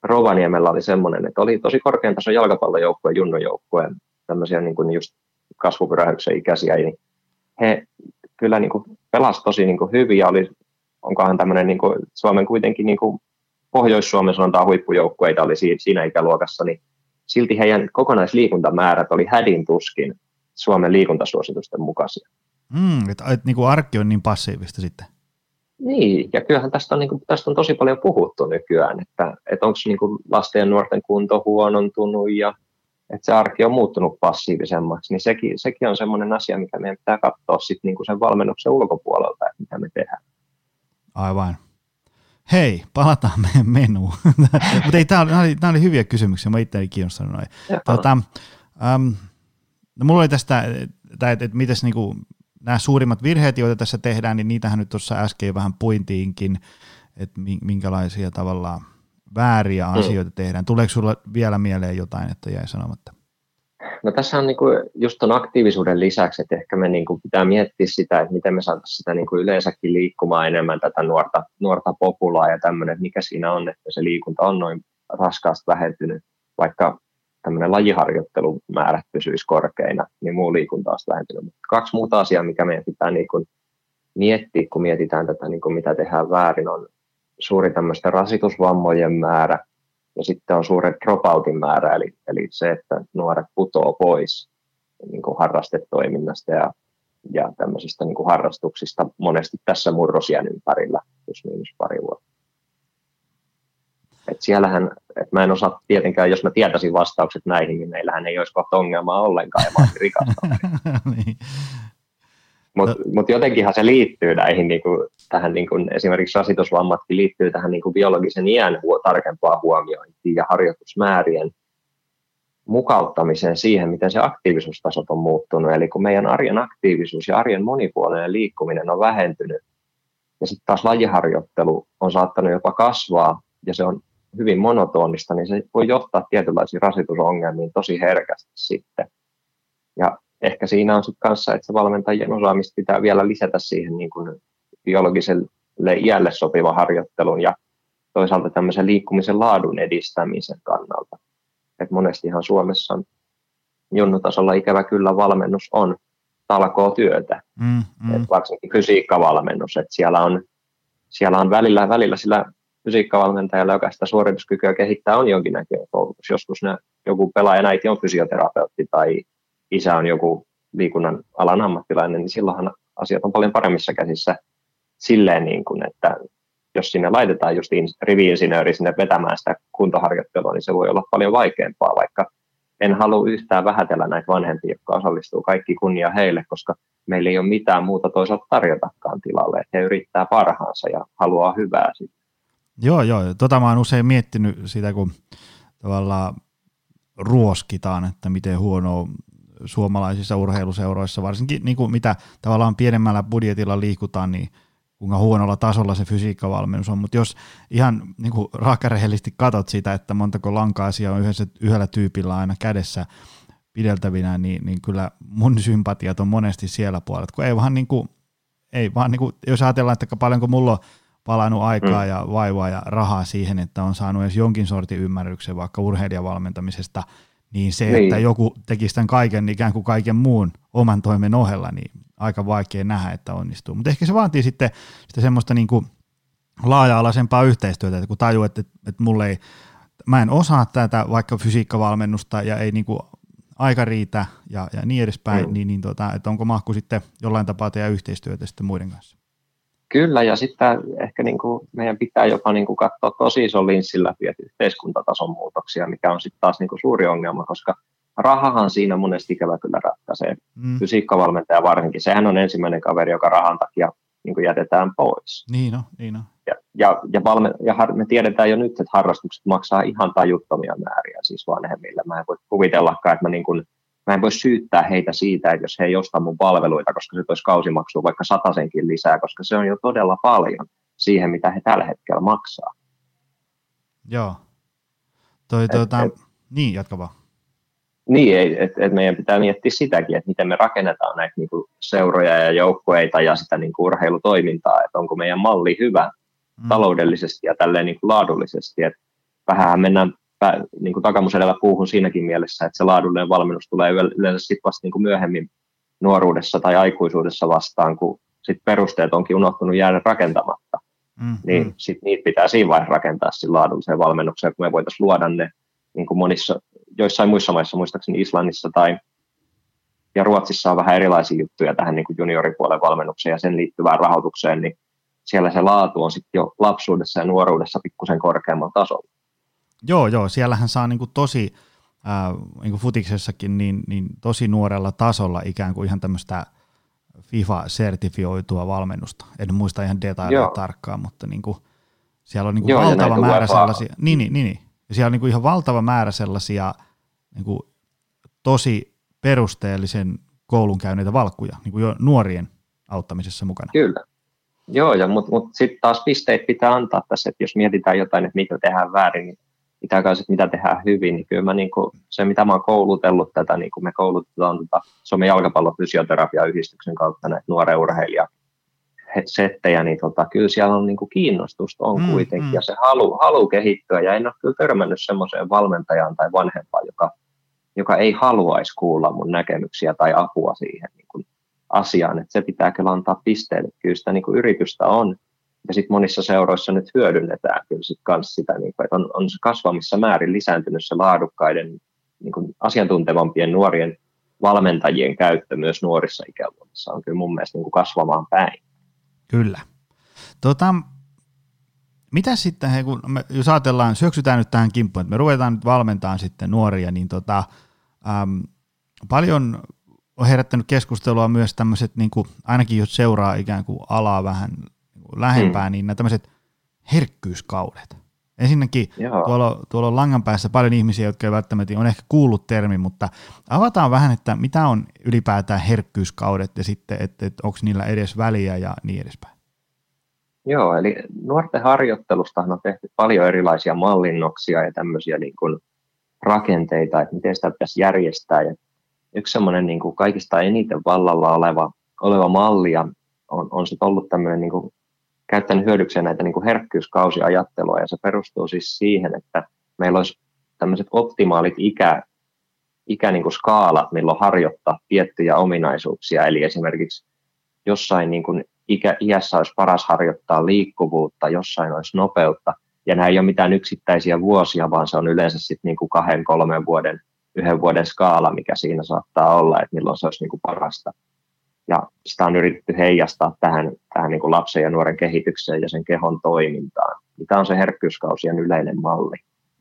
Rovaniemellä oli semmoinen, että oli tosi korkean tason jalkapallojoukkue, junnojoukkue, tämmöisiä niin kuin just kasvupyrähyksen ikäisiä, niin he kyllä niin kuin tosi niin kuin hyvin ja oli, onkohan tämmöinen niin kuin Suomen kuitenkin niin kuin Pohjois-Suomen sanotaan huippujoukkueita oli siinä ikäluokassa, niin silti heidän kokonaisliikuntamäärät oli hädin tuskin Suomen liikuntasuositusten mukaisia. Mm, että et, niin kuin arkki on niin passiivista sitten. Niin, ja kyllähän tästä on, niin kuin, tästä on tosi paljon puhuttu nykyään, että, että onko niin kuin lasten ja nuorten kunto huonontunut ja että se arki on muuttunut passiivisemmaksi, niin sekin, sekin on semmoinen asia, mikä meidän pitää katsoa sit niin kuin sen valmennuksen ulkopuolelta, että mitä me tehdään. Aivan. Hei, palataan meidän menuun. Mutta ei, tämä oli, oli hyviä kysymyksiä, mä itse kiinnostanut noin. Tota, um, no mulla oli tästä, että, että, että mites niinku, nämä suurimmat virheet, joita tässä tehdään, niin niitähän nyt tuossa äsken vähän puintiinkin, että minkälaisia tavallaan vääriä mm. asioita mm. tehdään. Tuleeko sinulla vielä mieleen jotain, että jäi sanomatta? No tässä on niinku just tuon aktiivisuuden lisäksi, että ehkä me niinku pitää miettiä sitä, että miten me saataisiin sitä niinku yleensäkin liikkumaan enemmän tätä nuorta, nuorta populaa ja tämmöinen, mikä siinä on, että se liikunta on noin raskaasti vähentynyt, vaikka tämmöinen lajiharjoittelumäärä pysyisi korkeina, niin muu liikunta olisi vähentynyt. Mutta kaksi muuta asiaa, mikä meidän pitää niinku miettiä, kun mietitään tätä, niinku mitä tehdään väärin, on suuri tämmöisten rasitusvammojen määrä ja sitten on suuri dropoutin määrä, eli, eli se, että nuoret putoo pois niin kuin harrastetoiminnasta ja, ja tämmöisistä niin kuin harrastuksista monesti tässä murrosien ympärillä, jos miinus pari vuotta. Et siellähän, et mä en osaa tietenkään, jos mä tietäisin vastaukset näihin, niin meillähän ei olisi kohta ongelmaa ollenkaan ja mä rikasta. niin. Mutta no. mut jotenkinhan se liittyy näihin, niin kuin, tähän niin kuin, esimerkiksi rasitusvammatkin liittyy tähän niin kuin biologisen iän tarkempaan huomiointiin ja harjoitusmäärien mukauttamiseen siihen, miten se aktiivisuustasot on muuttunut. Eli kun meidän arjen aktiivisuus ja arjen monipuolinen liikkuminen on vähentynyt, ja sitten taas lajiharjoittelu on saattanut jopa kasvaa, ja se on hyvin monotonista, niin se voi johtaa tietynlaisiin rasitusongelmiin tosi herkästi sitten. Ja ehkä siinä on sitten kanssa, että se valmentajien osaamista pitää vielä lisätä siihen niin kuin biologiselle iälle sopiva harjoittelun ja toisaalta tämmöisen liikkumisen laadun edistämisen kannalta. Et monestihan Suomessa on junnutasolla ikävä kyllä valmennus on talkoo työtä, mm, mm. Et varsinkin fysiikkavalmennus, että siellä on, siellä on välillä, välillä sillä fysiikkavalmentajalla, joka sitä suorituskykyä kehittää, on jonkinnäköinen koulutus. Joskus ne, joku pelaaja äiti on fysioterapeutti tai isä on joku liikunnan alan ammattilainen, niin silloinhan asiat on paljon paremmissa käsissä silleen, niin kuin, että jos sinne laitetaan just rivi-insinööri sinne vetämään sitä kuntoharjoittelua, niin se voi olla paljon vaikeampaa, vaikka en halua yhtään vähätellä näitä vanhempia, jotka osallistuu kaikki kunnia heille, koska meillä ei ole mitään muuta toisaalta tarjotakaan tilalle, että he yrittää parhaansa ja haluaa hyvää siitä. Joo, joo. Tota mä oon usein miettinyt sitä, kun tavallaan ruoskitaan, että miten huonoa suomalaisissa urheiluseuroissa, varsinkin niin kuin mitä tavallaan pienemmällä budjetilla liikutaan, niin kuinka huonolla tasolla se fysiikkavalmennus on, mutta jos ihan niin kuin raakarehellisesti katot sitä, että montako lanka-asiaa on yhdessä, yhdellä tyypillä aina kädessä pideltävinä, niin, niin kyllä mun sympatiat on monesti siellä puolella, kun ei vaan niin kuin, ei vaan niin kuin, jos ajatellaan, että paljonko mulla on palannut aikaa mm. ja vaivaa ja rahaa siihen, että on saanut edes jonkin sortin ymmärryksen vaikka urheilijavalmentamisesta, niin se, niin. että joku tekisi tämän kaiken ikään kuin kaiken muun oman toimen ohella, niin aika vaikea nähdä, että onnistuu. Mutta ehkä se vaatii sitten, sitten semmoista niin kuin laaja-alaisempaa yhteistyötä, että kun tajuu, että, että, että mulle ei, mä en osaa tätä vaikka fysiikkavalmennusta ja ei niin kuin aika riitä ja, ja niin edespäin, mm. niin, niin tota, että onko mahku sitten jollain tapaa tehdä yhteistyötä sitten muiden kanssa? Kyllä, ja sitten ehkä niin kuin meidän pitää jopa niin kuin katsoa tosi iso linssin läpi että yhteiskuntatason muutoksia, mikä on sitten taas niin kuin suuri ongelma, koska rahahan siinä monesti ikävä kyllä ratkaisee. Mm. Fysiikkavalmentaja varsinkin, sehän on ensimmäinen kaveri, joka rahan takia niin kuin jätetään pois. Niin on, niin on. Ja, ja, ja, valme, ja har, me tiedetään jo nyt, että harrastukset maksaa ihan tajuttomia määriä siis vanhemmille. Mä en voi kuvitellakaan, että mä, niin kuin, mä en voi syyttää heitä siitä, että jos he ei osta mun palveluita, koska se toisi kausimaksua vaikka satasenkin lisää, koska se on jo todella paljon siihen, mitä he tällä hetkellä maksaa. Joo. Toi, tuota, et, niin, jatka vaan. Niin, että et meidän pitää miettiä sitäkin, että miten me rakennetaan näitä niin kuin seuroja ja joukkueita ja sitä niin kuin urheilutoimintaa, että onko meidän malli hyvä mm. taloudellisesti ja tälleen niin kuin laadullisesti. Että vähän mennään niin kuin takamus edellä puuhun siinäkin mielessä, että se laadullinen valmennus tulee yleensä sit vasta niin kuin myöhemmin nuoruudessa tai aikuisuudessa vastaan, kun sit perusteet onkin unohtunut jäädä rakentamatta. Mm, niin sit niitä pitää siinä vaiheessa rakentaa laadulliseen valmennukseen, kun me voitaisiin luoda ne niin kuin monissa, joissain muissa maissa, muistaakseni Islannissa tai ja Ruotsissa on vähän erilaisia juttuja tähän niin kuin junioripuolen valmennukseen ja sen liittyvään rahoitukseen, niin siellä se laatu on sitten jo lapsuudessa ja nuoruudessa pikkusen korkeammalla tasolla. Joo, joo, siellähän saa niin kuin tosi, äh, niin kuin futiksessakin, niin, niin tosi nuorella tasolla ikään kuin ihan tämmöistä FIFA-sertifioitua valmennusta. En muista ihan detaileja tarkkaan, mutta niin kuin, siellä on niin kuin joo, valtava määrä sellaisia. Niin, niin, niin, niin. Ja siellä on niin kuin ihan valtava määrä sellaisia niin kuin tosi perusteellisen koulun käyneitä valkkuja, niin kuin jo nuorien auttamisessa mukana. Kyllä. Joo, ja mutta mut, mut sitten taas pisteet pitää antaa tässä, että jos mietitään jotain, että mitä tehdään väärin, niin pitää kanssa, että mitä tehdään hyvin, niin kyllä mä niin kuin, se, mitä mä oon koulutellut tätä, niin kuin me koulutetaan tota, Suomen jalkapallofysioterapiayhdistyksen kautta näitä nuoren urheilija settejä, niin tota, kyllä siellä on niin kuin kiinnostusta on mm, kuitenkin, mm. ja se halu, halu kehittyä, ja en ole kyllä törmännyt semmoiseen valmentajaan tai vanhempaan, joka, joka ei haluaisi kuulla mun näkemyksiä tai apua siihen niin kuin asiaan, että se pitää kyllä antaa pisteelle, kyllä sitä niin kuin yritystä on, ja sitten monissa seuroissa nyt hyödynnetään kyllä sit kans sitä, niin että on, on kasvamissa määrin lisääntynyt se laadukkaiden niin kuin asiantuntevampien nuorien valmentajien käyttö myös nuorissa ikäluokissa on kyllä mun mielestä niin kuin kasvamaan päin. Kyllä. Tota, mitä sitten, he, kun me, jos ajatellaan, syöksytään nyt tähän kimppuun, että me ruvetaan nyt valmentamaan sitten nuoria, niin tota, äm, paljon on herättänyt keskustelua myös tämmöiset, niin ainakin jos seuraa ikään kuin alaa vähän lähempää, mm. niin nämä tämmöiset herkkyyskaudet. Ensinnäkin tuolla, tuolla on langan päässä paljon ihmisiä, jotka ei välttämättä on ehkä kuullut termi, mutta avataan vähän, että mitä on ylipäätään herkkyyskaudet ja sitten, että, että onko niillä edes väliä ja niin edespäin. Joo, eli nuorten harjoittelusta on tehty paljon erilaisia mallinnoksia ja tämmöisiä niin kuin rakenteita, että miten sitä pitäisi järjestää. Ja yksi semmoinen niin kuin kaikista eniten vallalla oleva, oleva malli on, on sitten ollut tämmöinen niin kuin käyttänyt hyödykseen näitä niin kuin herkkyyskausiajattelua, ja se perustuu siis siihen, että meillä olisi tämmöiset optimaalit ikä, ikä niin kuin skaalat, milloin harjoittaa tiettyjä ominaisuuksia, eli esimerkiksi jossain niin kuin ikä, iässä olisi paras harjoittaa liikkuvuutta, jossain olisi nopeutta, ja nämä ei ole mitään yksittäisiä vuosia, vaan se on yleensä sitten niin kuin kahden, kolmen vuoden, yhden vuoden skaala, mikä siinä saattaa olla, että milloin se olisi niin kuin parasta ja sitä on yritetty heijastaa tähän, tähän niin kuin lapsen ja nuoren kehitykseen ja sen kehon toimintaan. Tämä on se herkkyyskausien yleinen malli.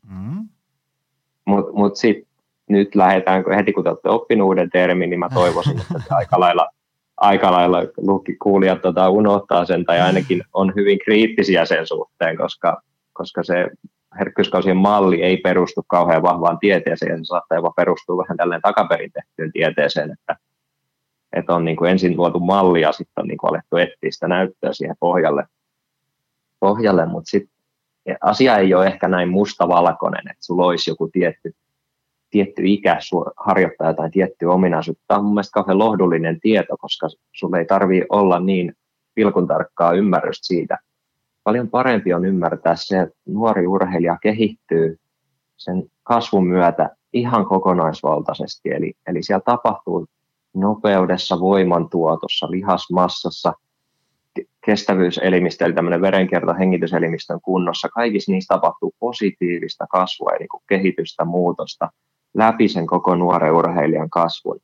Mm. Mutta mut sitten nyt lähdetään, heti kun te olette oppinut uuden termin, niin mä toivoisin, että te aika lailla, aika lailla kuulijat tota, unohtaa sen tai ainakin on hyvin kriittisiä sen suhteen, koska, koska se herkkyyskausien malli ei perustu kauhean vahvaan tieteeseen ja se saattaa jopa perustua vähän tälleen takaperin tehtyyn tieteeseen, että että on niin kuin ensin luotu malli ja sitten on niin kuin alettu etsiä sitä näyttöä siihen pohjalle, pohjalle mutta sitten asia ei ole ehkä näin mustavalkoinen, että sulla olisi joku tietty, tietty ikä harjoittaa jotain tiettyä ominaisuutta. Tämä on mun mielestä kauhean lohdullinen tieto, koska sulle ei tarvitse olla niin pilkun tarkkaa ymmärrystä siitä. Paljon parempi on ymmärtää se, että nuori urheilija kehittyy sen kasvun myötä ihan kokonaisvaltaisesti. Eli, eli siellä tapahtuu nopeudessa, voimantuotossa, lihasmassassa, kestävyyselimistö, eli tämmöinen verenkierto hengityselimistön kunnossa. Kaikissa niissä tapahtuu positiivista kasvua, eli kehitystä, muutosta läpi sen koko nuoren urheilijan kasvun.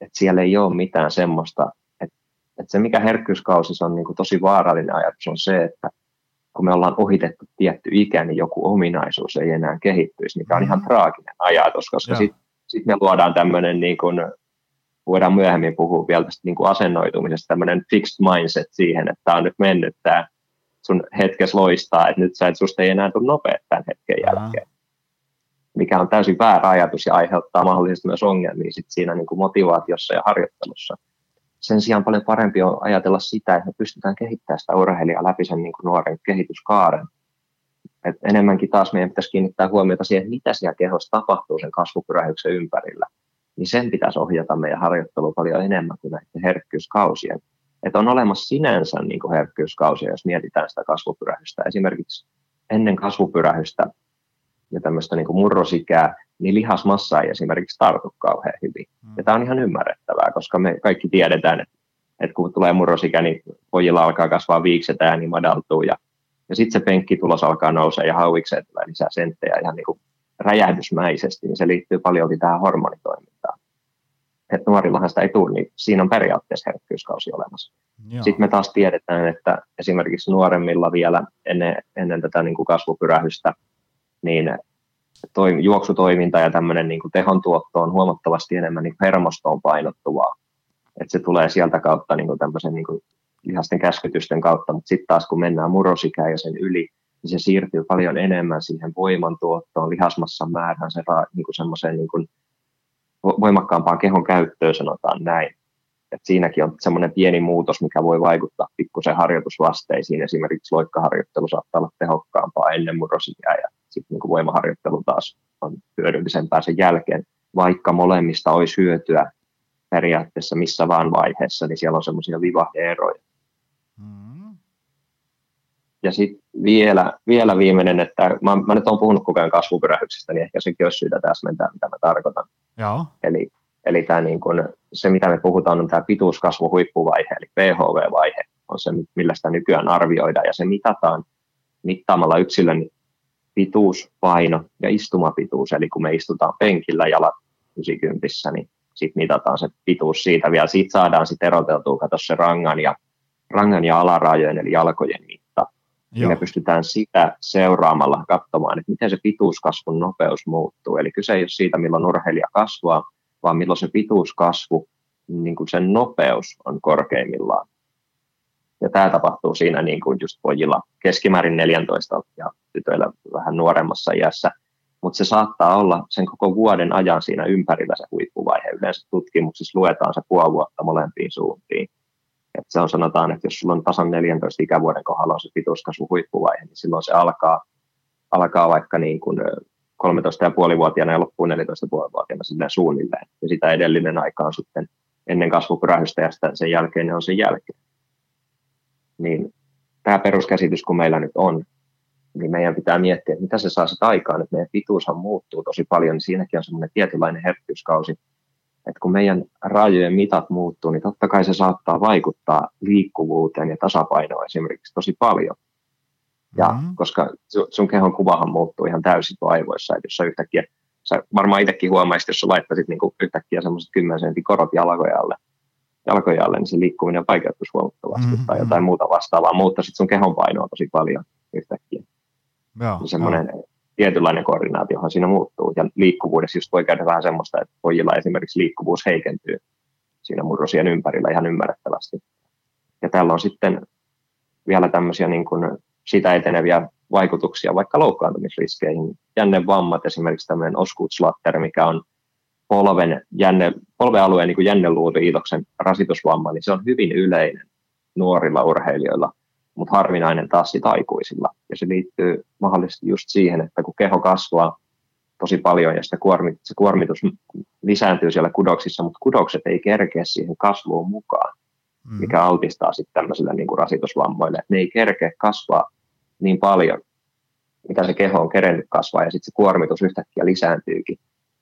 Et siellä ei ole mitään semmoista, että et se mikä herkkyyskausissa on niin kuin tosi vaarallinen ajatus on se, että kun me ollaan ohitettu tietty ikä, niin joku ominaisuus ei enää kehittyisi, mikä on ihan mm-hmm. traaginen ajatus, koska sitten sit me luodaan tämmöinen, niin kuin, voidaan myöhemmin puhua vielä tästä niin kuin asennoitumisesta, tämmöinen fixed mindset siihen, että tämä on nyt mennyt tämä sun hetkes loistaa, että nyt sä et susta ei enää tule nopea tämän hetken jälkeen. Mikä on täysin väärä ajatus ja aiheuttaa mahdollisesti myös ongelmia sit siinä niin kuin motivaatiossa ja harjoittelussa sen sijaan paljon parempi on ajatella sitä, että me pystytään kehittämään sitä urheilijaa läpi sen niin kuin nuoren kehityskaaren. Et enemmänkin taas meidän pitäisi kiinnittää huomiota siihen, mitä siellä kehossa tapahtuu sen kasvupyrähyksen ympärillä. Niin sen pitäisi ohjata meidän harjoittelua paljon enemmän kuin näiden herkkyyskausien. Että on olemassa sinänsä niin kuin herkkyyskausia, jos mietitään sitä kasvupyrähystä. Esimerkiksi ennen kasvupyrähystä ja tämmöistä niin kuin murrosikää, niin lihasmassa ei esimerkiksi tartu kauhean hyvin. Mm. Ja tämä on ihan ymmärrettävää, koska me kaikki tiedetään, että, että kun tulee murrosikä, niin pojilla alkaa kasvaa viikset, ääni madaltuu ja, ja sitten se penkkitulos alkaa nousea ja hauikseen tulee lisää senttejä ihan niin kuin räjähdysmäisesti, niin se liittyy paljon tähän hormonitoimintaan. Että nuorillahan sitä ei tule, niin siinä on periaatteessa herkkyyskausi olemassa. Joo. Sitten me taas tiedetään, että esimerkiksi nuoremmilla vielä ennen, ennen tätä niin kuin kasvupyrähystä, niin toi, juoksutoiminta ja tämmöinen niin tehon tuotto on huomattavasti enemmän niin hermostoon painottuvaa. Että se tulee sieltä kautta niin kuin tämmöisen niin kuin lihasten käskytysten kautta, mutta sitten taas kun mennään murrosikään ja sen yli, niin se siirtyy paljon enemmän siihen voimantuottoon, lihasmassan määrään, se niin kuin semmoiseen niin kuin voimakkaampaan kehon käyttöön, sanotaan näin. Et siinäkin on semmoinen pieni muutos, mikä voi vaikuttaa pikkusen harjoitusvasteisiin. Esimerkiksi loikkaharjoittelu saattaa olla tehokkaampaa ennen murrosikää ja sitten niin voimaharjoittelu taas on hyödyllisempää sen jälkeen, vaikka molemmista olisi hyötyä periaatteessa missä vaan vaiheessa, niin siellä on semmoisia vivahdeeroja. Mm. Ja sitten vielä, vielä viimeinen, että mä, mä nyt olen puhunut koko ajan kasvupyrähyksestä, niin ehkä sekin olisi syytä täsmentää, mitä mä tarkoitan. Joo. Eli, eli tämä niin kun, se, mitä me puhutaan, on tämä pituuskasvuhuippuvaihe, eli PHV-vaihe, on se, millä sitä nykyään arvioidaan, ja se mitataan mittaamalla yksilön pituus, paino ja istumapituus. Eli kun me istutaan penkillä jalat 90, niin sitten mitataan se pituus siitä vielä. Siitä saadaan sitten eroteltua, kato se rangan ja, rangan ja alarajojen eli jalkojen mitta. Ja me pystytään sitä seuraamalla katsomaan, että miten se pituuskasvun nopeus muuttuu. Eli kyse ei ole siitä, milloin urheilija kasvaa, vaan milloin se pituuskasvu, niin kuin sen nopeus on korkeimmillaan. Ja tämä tapahtuu siinä niin kuin just pojilla keskimäärin 14 ja tytöillä vähän nuoremmassa iässä. Mutta se saattaa olla sen koko vuoden ajan siinä ympärillä se huippuvaihe. Yleensä tutkimuksissa luetaan se puoli vuotta molempiin suuntiin. Et se on sanotaan, että jos sulla on tasan 14 ikävuoden kohdalla on se pituuskasvu huippuvaihe, niin silloin se alkaa, alkaa vaikka niin kuin 13,5-vuotiaana ja loppuu 14,5-vuotiaana suunnilleen. Ja sitä edellinen aika on sitten ennen kasvupyrähystä ja sen jälkeen ne on sen jälkeen niin tämä peruskäsitys, kun meillä nyt on, niin meidän pitää miettiä, että mitä se saa sitä aikaan, että meidän pituushan muuttuu tosi paljon, niin siinäkin on semmoinen tietynlainen herkkyyskausi, että kun meidän rajojen mitat muuttuu, niin totta kai se saattaa vaikuttaa liikkuvuuteen ja tasapainoon esimerkiksi tosi paljon. Ja mm-hmm. koska sun kehon kuvahan muuttuu ihan täysin aivoissa, että jos sä yhtäkkiä, sä varmaan itsekin huomaisit, jos sä laittaisit niin yhtäkkiä semmoiset 10 sentin korot jalkojalle, jalkojen alle, niin se liikkuminen vaikeuttuisi huomattavasti mm-hmm. tai jotain muuta vastaavaa, mutta sitten sun kehon painoa tosi paljon yhtäkkiä. Joo, niin semmoinen joo. Tietynlainen koordinaatiohan siinä muuttuu. Ja liikkuvuudessa just voi käydä vähän semmoista, että pojilla esimerkiksi liikkuvuus heikentyy siinä murrosien ympärillä ihan ymmärrettävästi. Ja tällä on sitten vielä tämmöisiä niin kuin sitä eteneviä vaikutuksia vaikka loukkaantumisriskeihin. Jännevammat, esimerkiksi tämmöinen Osgood mikä on polven, jänne, polvealueen niin jänneluuriitoksen rasitusvamma, niin se on hyvin yleinen nuorilla urheilijoilla, mutta harvinainen taas sit aikuisilla. Ja se liittyy mahdollisesti just siihen, että kun keho kasvaa tosi paljon ja sitä kuormit, se kuormitus lisääntyy siellä kudoksissa, mutta kudokset ei kerkeä siihen kasvuun mukaan, mm. mikä altistaa sitten tämmöisille niin kuin rasitusvammoille. Ne ei kerkeä kasvaa niin paljon, mitä se keho on kerennyt kasvaa, ja sitten se kuormitus yhtäkkiä lisääntyykin.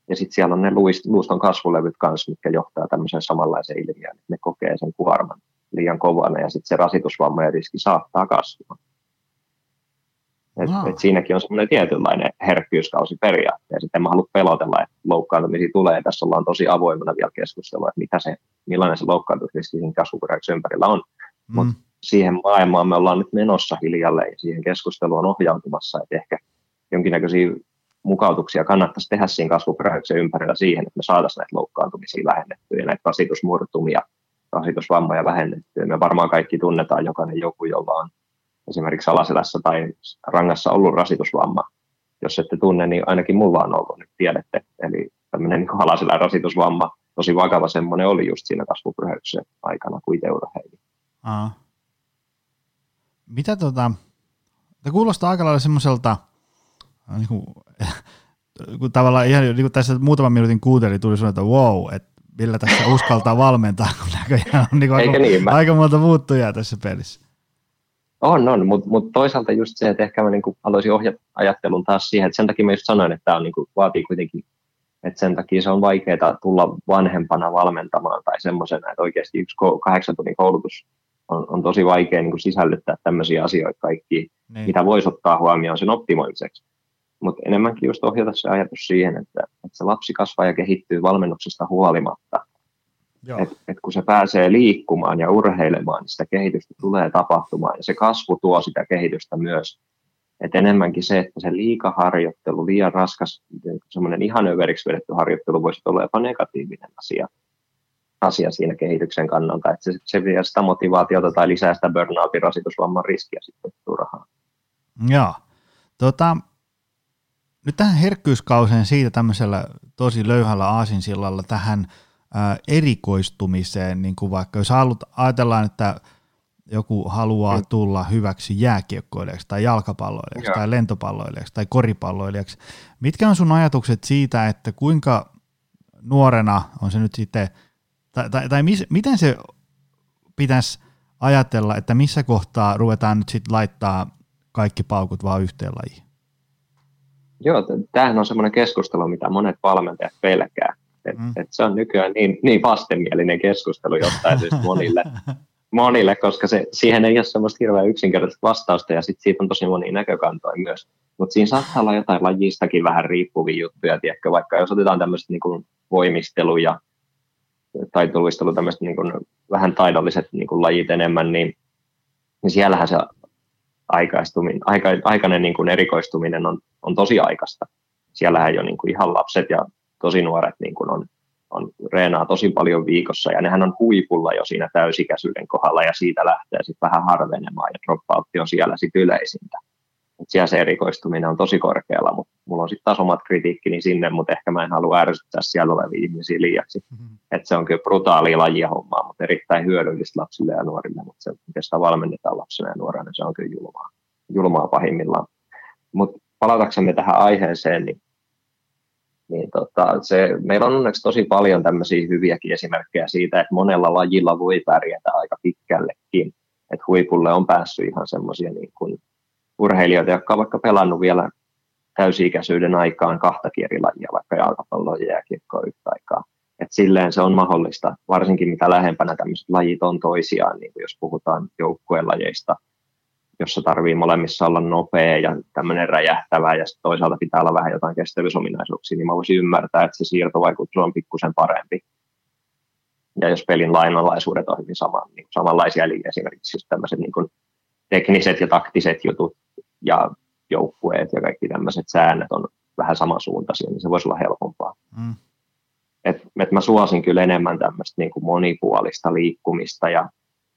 Ja sitten siellä on ne luuston kasvulevyt kanssa, mitkä johtaa tämmöiseen samanlaiseen ilmiöön, että ne kokee sen kuorman liian kovana, ja sitten se rasitusvammojen riski saattaa kasvaa. Et, no. et siinäkin on semmoinen tietynlainen herkkyyskausi periaatteessa. Sitten mä haluan pelotella, että loukkaantumisia tulee. Tässä ollaan tosi avoimena vielä keskustelua, että mitä se, millainen se loukkaantumisriski siinä kasvuperäyksen ympärillä on. Mm. Mutta siihen maailmaan me ollaan nyt menossa hiljalleen ja siihen keskusteluun ohjautumassa, että ehkä jonkinnäköisiä mukautuksia kannattaisi tehdä siinä kasvuperäyksen ympärillä siihen, että me saataisiin näitä loukkaantumisia vähennettyä ja näitä rasitusmurtumia, rasitusvammoja vähennettyä. Me varmaan kaikki tunnetaan jokainen joku, jolla on esimerkiksi alaselässä tai rangassa ollut rasitusvamma. Jos ette tunne, niin ainakin mulla on ollut, nyt tiedätte. Eli tämmöinen niin alaselän rasitusvamma, tosi vakava semmoinen oli just siinä kasvupyhäyksen aikana, kuin itse Aa. Mitä tota, tämä kuulostaa aika lailla semmoiselta, niin kuin, kun tavallaan ihan niin kuin tässä muutaman minuutin kuuntelin, tuli sellainen, että wow, että millä tässä uskaltaa valmentaa, kun näköjään on niin aika, niin, mä... aika monta muuttujaa tässä pelissä. On, on, mutta mut toisaalta just se, että ehkä mä niinku aloisin ohjata ajattelun taas siihen, että sen takia mä just sanoin, että tämä niinku, vaatii kuitenkin, että sen takia se on vaikeaa tulla vanhempana valmentamaan tai semmoisena, että oikeasti yksi kahdeksan tunnin koulutus on, on tosi vaikea niin kuin sisällyttää tämmöisiä asioita kaikki, niin. mitä voisi ottaa huomioon sen optimoimiseksi. Mutta enemmänkin just ohjata se ajatus siihen, että, että se lapsi kasvaa ja kehittyy valmennuksesta huolimatta. Et, et kun se pääsee liikkumaan ja urheilemaan, niin sitä kehitystä tulee tapahtumaan ja se kasvu tuo sitä kehitystä myös. Et enemmänkin se, että se liikaharjoittelu, liian raskas, semmoinen ihan överiksi vedetty harjoittelu voisi olla jopa negatiivinen asia asia siinä kehityksen kannalta, että se, se vie sitä motivaatiota tai lisää sitä burnoutin rasitusvamman riskiä sitten turhaan. Joo. Tota, nyt tähän herkkyyskauseen siitä tämmöisellä tosi löyhällä aasinsillalla tähän ää, erikoistumiseen, niin kuin vaikka jos haluat, ajatellaan, että joku haluaa mm. tulla hyväksi jääkiekkoilijaksi tai jalkapalloilijaksi tai lentopalloilijaksi tai koripalloilijaksi. Mitkä on sun ajatukset siitä, että kuinka nuorena on se nyt sitten – tai, tai, tai mis, miten se pitäisi ajatella, että missä kohtaa ruvetaan nyt sitten laittaa kaikki paukut vaan yhteen lajiin? Joo, tämähän on semmoinen keskustelu, mitä monet valmentajat pelkää. Et, mm. et se on nykyään niin, niin vastenmielinen keskustelu jostain syystä monille, monille, koska se, siihen ei ole semmoista hirveän yksinkertaista vastausta ja sit siitä on tosi monia näkökantoja myös. Mutta siinä saattaa olla jotain lajistakin vähän riippuvia juttuja, tiedätkö, vaikka jos otetaan tämmöiset niin voimistelu ja taitoluistelu, tämmöiset niin kuin vähän taidolliset niin kuin lajit enemmän, niin, niin siellähän se aikaistuminen, aika, aikainen niin kuin erikoistuminen on, on tosi aikaista. Siellähän jo niin kuin ihan lapset ja tosi nuoret niin kuin on, on reenaa tosi paljon viikossa ja nehän on huipulla jo siinä täysikäisyyden kohdalla ja siitä lähtee sitten vähän harvenemaan ja droppoutti on siellä sitten yleisintä. Siellä se erikoistuminen on tosi korkealla, mutta mulla on sitten taas omat kritiikkini sinne, mutta ehkä mä en halua ärsyttää siellä olevia ihmisiä liiaksi. Mm-hmm. Et se on kyllä brutaali lajia hommaa, mutta erittäin hyödyllistä lapsille ja nuorille, mutta se, miten sitä valmennetaan lapsena ja nuorena, niin se on kyllä julmaa, julmaa pahimmillaan. Mutta palataksemme tähän aiheeseen, niin, niin tota, se, meillä on onneksi tosi paljon tämmöisiä hyviäkin esimerkkejä siitä, että monella lajilla voi pärjätä aika pitkällekin. Että huipulle on päässyt ihan semmoisia niin kuin urheilijoita, jotka ovat vaikka pelannut vielä täysi-ikäisyyden aikaan kahta eri lajia, vaikka jalkapalloa ja jääkiekkoa yhtä aikaa. Et silleen se on mahdollista, varsinkin mitä lähempänä tämmöiset lajit on toisiaan, niin jos puhutaan joukkuelajeista, jossa tarvii molemmissa olla nopea ja tämmöinen räjähtävä ja toisaalta pitää olla vähän jotain kestävyysominaisuuksia, niin mä voisin ymmärtää, että se siirtovaikutus on pikkusen parempi. Ja jos pelin lainalaisuudet on hyvin sama, niin samanlaisia, eli esimerkiksi tämmöiset niin tekniset ja taktiset jutut ja joukkueet ja kaikki tämmöiset säännöt on vähän samansuuntaisia, niin se voisi olla helpompaa. Mm. Et, et mä suosin kyllä enemmän tämmöistä niin kuin monipuolista liikkumista ja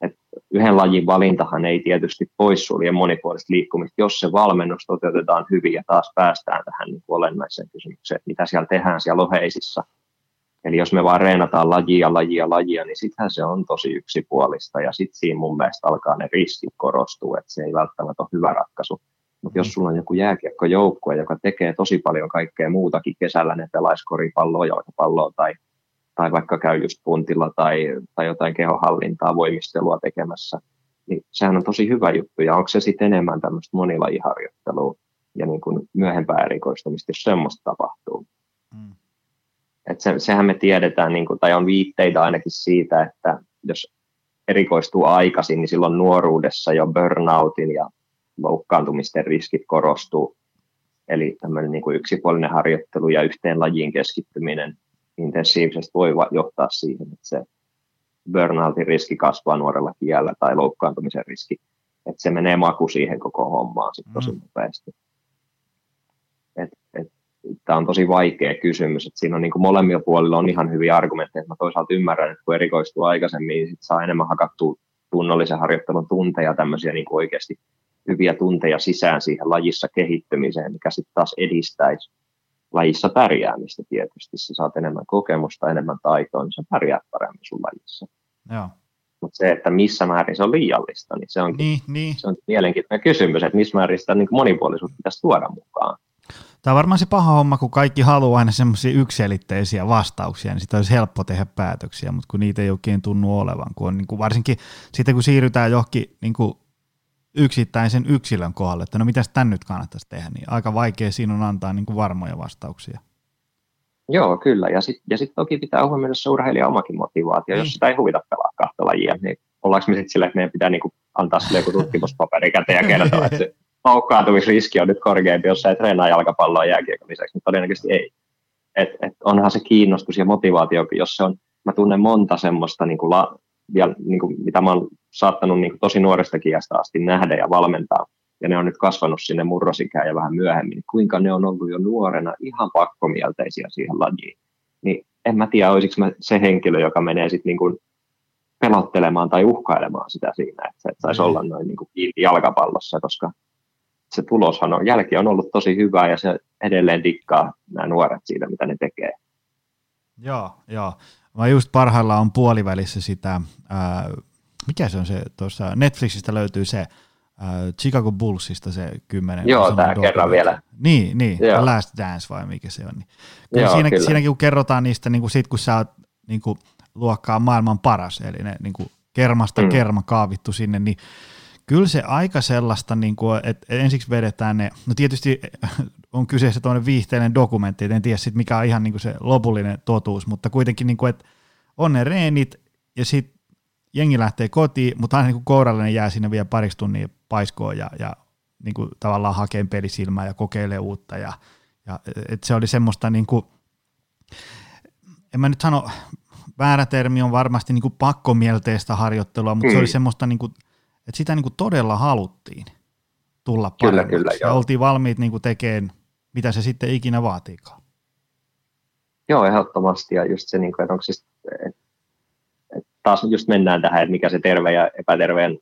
et yhden lajin valintahan ei tietysti poissulje monipuolista liikkumista, jos se valmennus toteutetaan hyvin ja taas päästään tähän niin kuin olennaiseen kysymykseen, että mitä siellä tehdään siellä oheisissa Eli jos me vaan reenataan lajia, lajia, lajia, niin sittenhän se on tosi yksipuolista ja sitten siinä mun mielestä alkaa ne riskit korostua, että se ei välttämättä ole hyvä ratkaisu. Mutta jos mm. sulla on joku jääkiekkojoukkue, joka tekee tosi paljon kaikkea muutakin kesällä, ne pelaisi koripalloa, jalkapalloa tai, tai vaikka käy just puntilla tai, tai jotain kehohallintaa, voimistelua tekemässä, niin sehän on tosi hyvä juttu. Ja onko se sitten enemmän tämmöistä monilajiharjoittelua ja niin kuin myöhempää erikoistumista, jos semmoista tapahtuu. Mm. Et se, sehän me tiedetään, niin kuin, tai on viitteitä ainakin siitä, että jos erikoistuu aikaisin, niin silloin nuoruudessa jo burnoutin ja loukkaantumisten riskit korostuu. Eli tämmöinen niin kuin yksipuolinen harjoittelu ja yhteen lajiin keskittyminen intensiivisesti voi johtaa siihen, että se burnoutin riski kasvaa nuorella kiellä tai loukkaantumisen riski. Että se menee maku siihen koko hommaan sitten tosi mm. nopeasti. Et, et, tämä on tosi vaikea kysymys, että siinä on niin kuin molemmilla puolilla on ihan hyviä argumentteja. Mä toisaalta ymmärrän, että kun erikoistuu aikaisemmin, niin sit saa enemmän hakattua tunnollisen harjoittelun tunteja, tämmöisiä niin kuin oikeasti hyviä tunteja sisään siihen lajissa kehittymiseen, mikä sitten taas edistäisi lajissa pärjäämistä tietysti. Sä saat enemmän kokemusta, enemmän taitoa, niin sä pärjäät paremmin sun lajissa. Mutta se, että missä määrin se on liiallista, niin se on, niin, niin. Se on mielenkiintoinen kysymys, että missä määrin sitä niin monipuolisuutta pitäisi tuoda mukaan. Tämä on varmaan se paha homma, kun kaikki haluaa aina semmoisia yksilitteisiä vastauksia, niin sitä olisi helppo tehdä päätöksiä, mutta kun niitä ei oikein tunnu olevan, kun on niin kuin varsinkin sitten kun siirrytään johonkin niin kuin yksittäisen yksilön kohdalle, että no mitäs tän nyt kannattaisi tehdä, niin aika vaikea siinä on antaa niin kuin varmoja vastauksia. Joo, kyllä. Ja sitten ja sit toki pitää huomioida se urheilija omakin motivaatio. Mm. Jos sitä ei huvita pelaa kahta lajia, niin ollaanko me sitten silleen, että meidän pitää niinku antaa sille joku tutkimuspaperi käteen ja kertoa, että se loukkaantumisriski on nyt korkeampi, jos sä ei treenaa jalkapalloa jääkiekon lisäksi, mutta todennäköisesti ei. Et, et onhan se kiinnostus ja motivaatio, jos se on, mä tunnen monta semmoista, niin kuin la, ja, niin kuin, mitä mä oon saattanut niin kuin tosi nuoresta kiästä asti nähdä ja valmentaa, ja ne on nyt kasvanut sinne murrosikään ja vähän myöhemmin, niin kuinka ne on ollut jo nuorena ihan pakkomielteisiä siihen lajiin. Niin en mä tiedä, olisiko mä se henkilö, joka menee sitten niin pelottelemaan tai uhkailemaan sitä siinä, että se saisi olla noin niin kuin jalkapallossa, koska se tuloshan on, jälki on ollut tosi hyvä ja se edelleen dikkaa nämä nuoret siitä, mitä ne tekee. Joo, joo. Mä just parhaillaan on puolivälissä sitä, ää, mikä se on se, tuossa Netflixistä löytyy se, ää, Chicago Bullsista se kymmenen. Joo, tämä kerran vielä. Niin, niin Joo. Last Dance vai mikä se on. Niin. Joo, siinä, kyllä. Siinäkin kun kerrotaan niistä, niin kuin sit kun sä oot niin kuin, luokkaa maailman paras, eli ne niin kuin, kermasta mm. kerma kaavittu sinne, niin kyllä se aika sellaista, niin kuin, että ensiksi vedetään ne, no tietysti on kyseessä tuollainen viihteinen dokumentti, en tiedä sit mikä on ihan niin kuin se lopullinen totuus, mutta kuitenkin, niin kuin, että on ne reenit ja sitten jengi lähtee kotiin, mutta aina niin kourallinen jää sinne vielä pariksi tunnia paiskoon ja, ja niin kuin tavallaan hakee pelisilmää ja kokeilee uutta. Ja, ja et se oli semmoista, niin kuin, en mä nyt sano, väärä termi on varmasti niin kuin pakkomielteistä harjoittelua, mutta mm. se oli semmoista, niin kuin, että sitä niin kuin todella haluttiin tulla kyllä, kyllä, ja oltiin valmiit niin kuin tekemään, mitä se sitten ikinä vaatiikaan. Joo, ehdottomasti. Ja just se, niin kuin, että onko siis, että, taas just mennään tähän, että mikä se terve ja epäterveen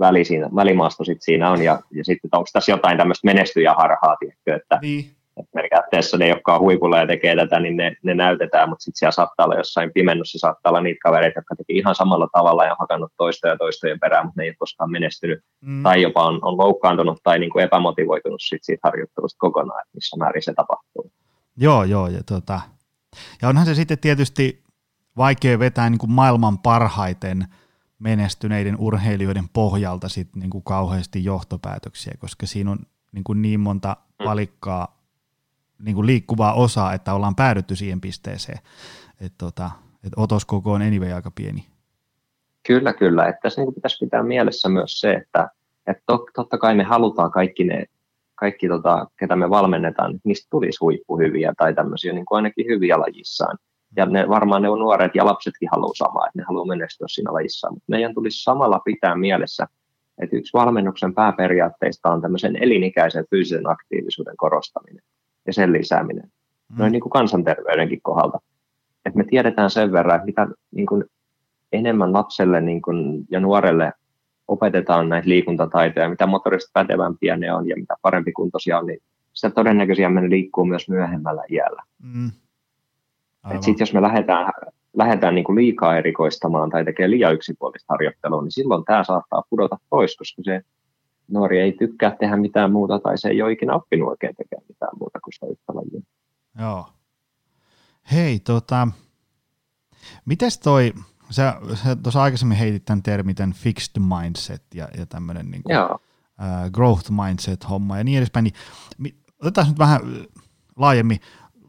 väli siinä, välimaasto sit siinä on, ja, ja sitten onko tässä jotain tämmöistä menestyjäharhaa, tiedätkö, että, niin. Että periaatteessa ne, jotka on huipulla ja tekee tätä, niin ne, ne näytetään, mutta sitten siellä saattaa olla jossain pimennossa, saattaa olla niitä kavereita, jotka teki ihan samalla tavalla ja on hakannut toista ja toistojen perään, mutta ne ei ole koskaan menestynyt, mm. tai jopa on, on loukkaantunut tai niin kuin epämotivoitunut sit siitä harjoittelusta kokonaan, että missä määrin se tapahtuu. Joo, joo, ja, tota, ja onhan se sitten tietysti vaikea vetää niin kuin maailman parhaiten – menestyneiden urheilijoiden pohjalta sit niin kuin kauheasti johtopäätöksiä, koska siinä on niin, kuin niin monta mm. Niin kuin liikkuvaa osaa, että ollaan päädytty siihen pisteeseen. Että tota, et otoskoko on anyway aika pieni. Kyllä, kyllä. Että tässä niin pitäisi pitää mielessä myös se, että, että totta kai me halutaan kaikki ne, kaikki tota, ketä me valmennetaan, niistä tulisi huippuhyviä tai tämmöisiä niin kuin ainakin hyviä lajissaan. Ja ne, varmaan ne on nuoret ja lapsetkin haluaa samaa, että ne haluaa menestyä siinä lajissa. Mutta meidän tulisi samalla pitää mielessä, että yksi valmennuksen pääperiaatteista on tämmöisen elinikäisen fyysisen aktiivisuuden korostaminen ja sen lisääminen. Mm. Noin niin kuin kansanterveydenkin kohdalta. Että me tiedetään sen verran, että mitä niin kuin enemmän lapselle niin kuin, ja nuorelle opetetaan näitä liikuntataitoja, mitä motorista pätevämpiä ne on ja mitä parempi kuntoisia on, niin sitä todennäköisiä ne liikkuu myös myöhemmällä iällä. Mm. Sitten jos me lähdetään, lähdetään niin kuin liikaa erikoistamaan tai tekee liian yksipuolista harjoittelua, niin silloin tämä saattaa pudota pois, koska se nuori ei tykkää tehdä mitään muuta tai se ei ole ikinä oppinut oikein tekemään mitään muuta kuin sitä yhtä lajia. Joo. Hei, tota, mites toi, sä, sä tuossa aikaisemmin heitit tämän termin, tämän fixed mindset ja, ja tämmöinen niin kuin, uh, growth mindset homma ja niin edespäin, niin otetaan nyt vähän laajemmin,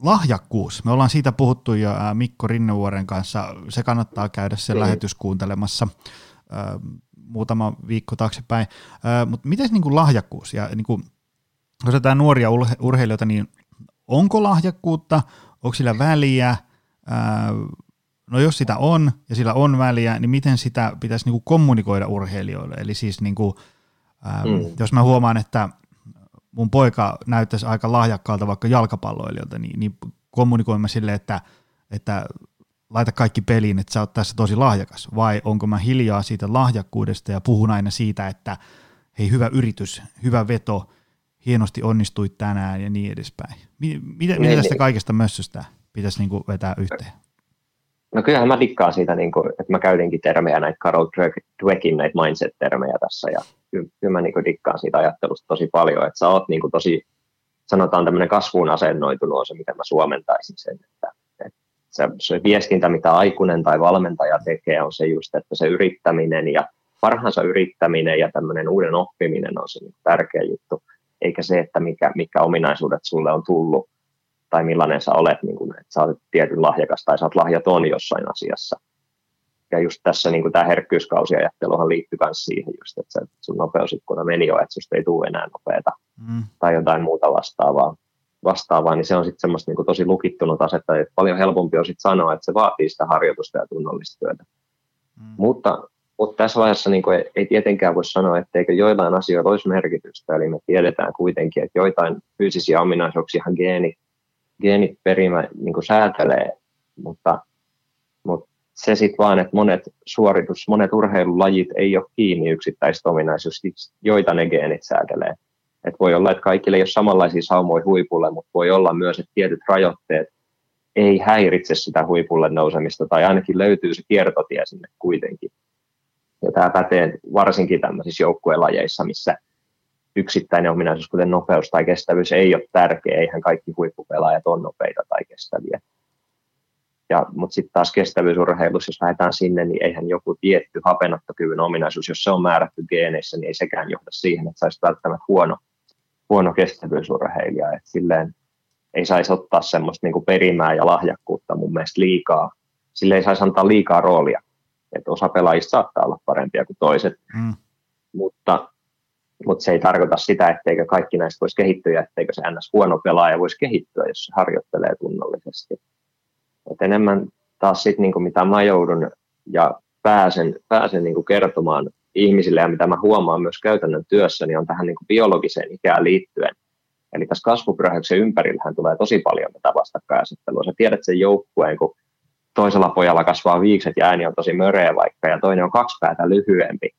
lahjakkuus. Me ollaan siitä puhuttu jo Mikko Rinnevuoren kanssa. Se kannattaa käydä sen mm. lähetys kuuntelemassa muutama viikko taaksepäin. Mutta miten niin kuin lahjakkuus? Ja niin kuin, jos otetaan nuoria urheilijoita, niin onko lahjakkuutta? Onko sillä väliä? No jos sitä on ja sillä on väliä, niin miten sitä pitäisi niin kuin kommunikoida urheilijoille? Eli siis niin kuin, mm. jos mä huomaan, että mun poika näyttäisi aika lahjakkaalta vaikka jalkapalloilijalta, niin, niin kommunikoimme sille, että, että laita kaikki peliin, että sä oot tässä tosi lahjakas, vai onko mä hiljaa siitä lahjakkuudesta ja puhun aina siitä, että hei hyvä yritys, hyvä veto, hienosti onnistuit tänään ja niin edespäin. Miten, miten niin, tästä niin. kaikesta mössöstä pitäisi niin kuin vetää yhteen? No kyllähän mä dikkaan siitä, niin kuin, että mä käytinkin termejä, näitä Carol Dweckin näitä mindset-termejä tässä, ja kyllä, kyllä mä niin kuin dikkaan siitä ajattelusta tosi paljon, että sä oot niin kuin tosi, sanotaan tämmöinen kasvuun asennoitunut on se, miten mä suomentaisin sen, että se, se viestintä, mitä aikuinen tai valmentaja tekee, on se just, että se yrittäminen ja parhaansa yrittäminen ja tämmöinen uuden oppiminen on se tärkeä juttu, eikä se, että mikä, mikä ominaisuudet sulle on tullut tai millainen sä olet, niin kuin, että sä olet tietyn lahjakas tai sä oot lahjaton jossain asiassa. Ja just tässä niin tämä herkkyyskausiajatteluhan liittyy myös siihen, just, että sun nopeusikkuna meni jo, että susta ei tule enää nopeata mm. tai jotain muuta vastaavaa, vastaavaa niin se on sitten semmoista niin tosi lukittunut asetta, että paljon helpompi on sitten sanoa, että se vaatii sitä harjoitusta ja tunnollista työtä. Mm. Mutta, mutta tässä vaiheessa niin ei, ei tietenkään voi sanoa, etteikö joillain asioilla olisi merkitystä, eli me tiedetään kuitenkin, että joitain fyysisiä ominaisuuksia geeni geeniperimä niin kuin säätelee, mutta, mutta se sitten vaan, että monet suoritus, monet urheilulajit ei ole kiinni yksittäistä ominaisuuksista, joita ne geenit säätelee. Et voi olla, että kaikille ei ole samanlaisia saumoja huipulle, mutta voi olla myös, että tietyt rajoitteet ei häiritse sitä huipulle nousemista, tai ainakin löytyy se kiertotie sinne kuitenkin. Ja tämä pätee varsinkin tämmöisissä joukkuelajeissa, missä yksittäinen ominaisuus, kuten nopeus tai kestävyys, ei ole tärkeä. Eihän kaikki huippupelaajat ole nopeita tai kestäviä. Ja, mutta sitten taas kestävyysurheilussa, jos lähdetään sinne, niin eihän joku tietty hapenottokyvyn ominaisuus, jos se on määrätty geeneissä, niin ei sekään johda siihen, että saisi välttämättä huono, huono kestävyysurheilija. Et silleen ei saisi ottaa semmoista niinku perimää ja lahjakkuutta mun mielestä liikaa. Sille ei saisi antaa liikaa roolia. Et osa pelaajista saattaa olla parempia kuin toiset, mm. mutta mutta se ei tarkoita sitä, etteikö kaikki näistä voisi kehittyä, etteikö se ns. huono pelaaja voisi kehittyä, jos se harjoittelee tunnollisesti. Et enemmän taas sit, niin mitä mä joudun ja pääsen, pääsen niin kuin kertomaan ihmisille ja mitä mä huomaan myös käytännön työssä, niin on tähän niin kuin biologiseen ikään liittyen. Eli tässä kasvupyrähyksen ympärillähän tulee tosi paljon tätä vastakkainasettelua. Sä tiedät sen joukkueen, kun toisella pojalla kasvaa viikset ja ääni on tosi möreä vaikka, ja toinen on kaksi päätä lyhyempi,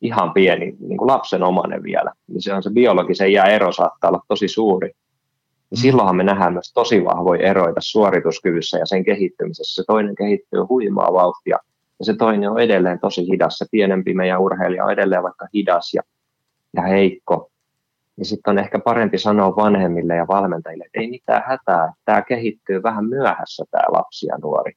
ihan pieni, niin kuin lapsen omanen vielä, niin se on se biologisen jää ero saattaa olla tosi suuri. Ja mm. silloinhan me nähdään myös tosi vahvoja eroita suorituskyvyssä ja sen kehittymisessä. Se toinen kehittyy huimaa vauhtia ja se toinen on edelleen tosi hidas. Se pienempi meidän urheilija on edelleen vaikka hidas ja, ja heikko. Ja sitten on ehkä parempi sanoa vanhemmille ja valmentajille, että ei mitään hätää, tämä kehittyy vähän myöhässä tämä lapsi ja nuori.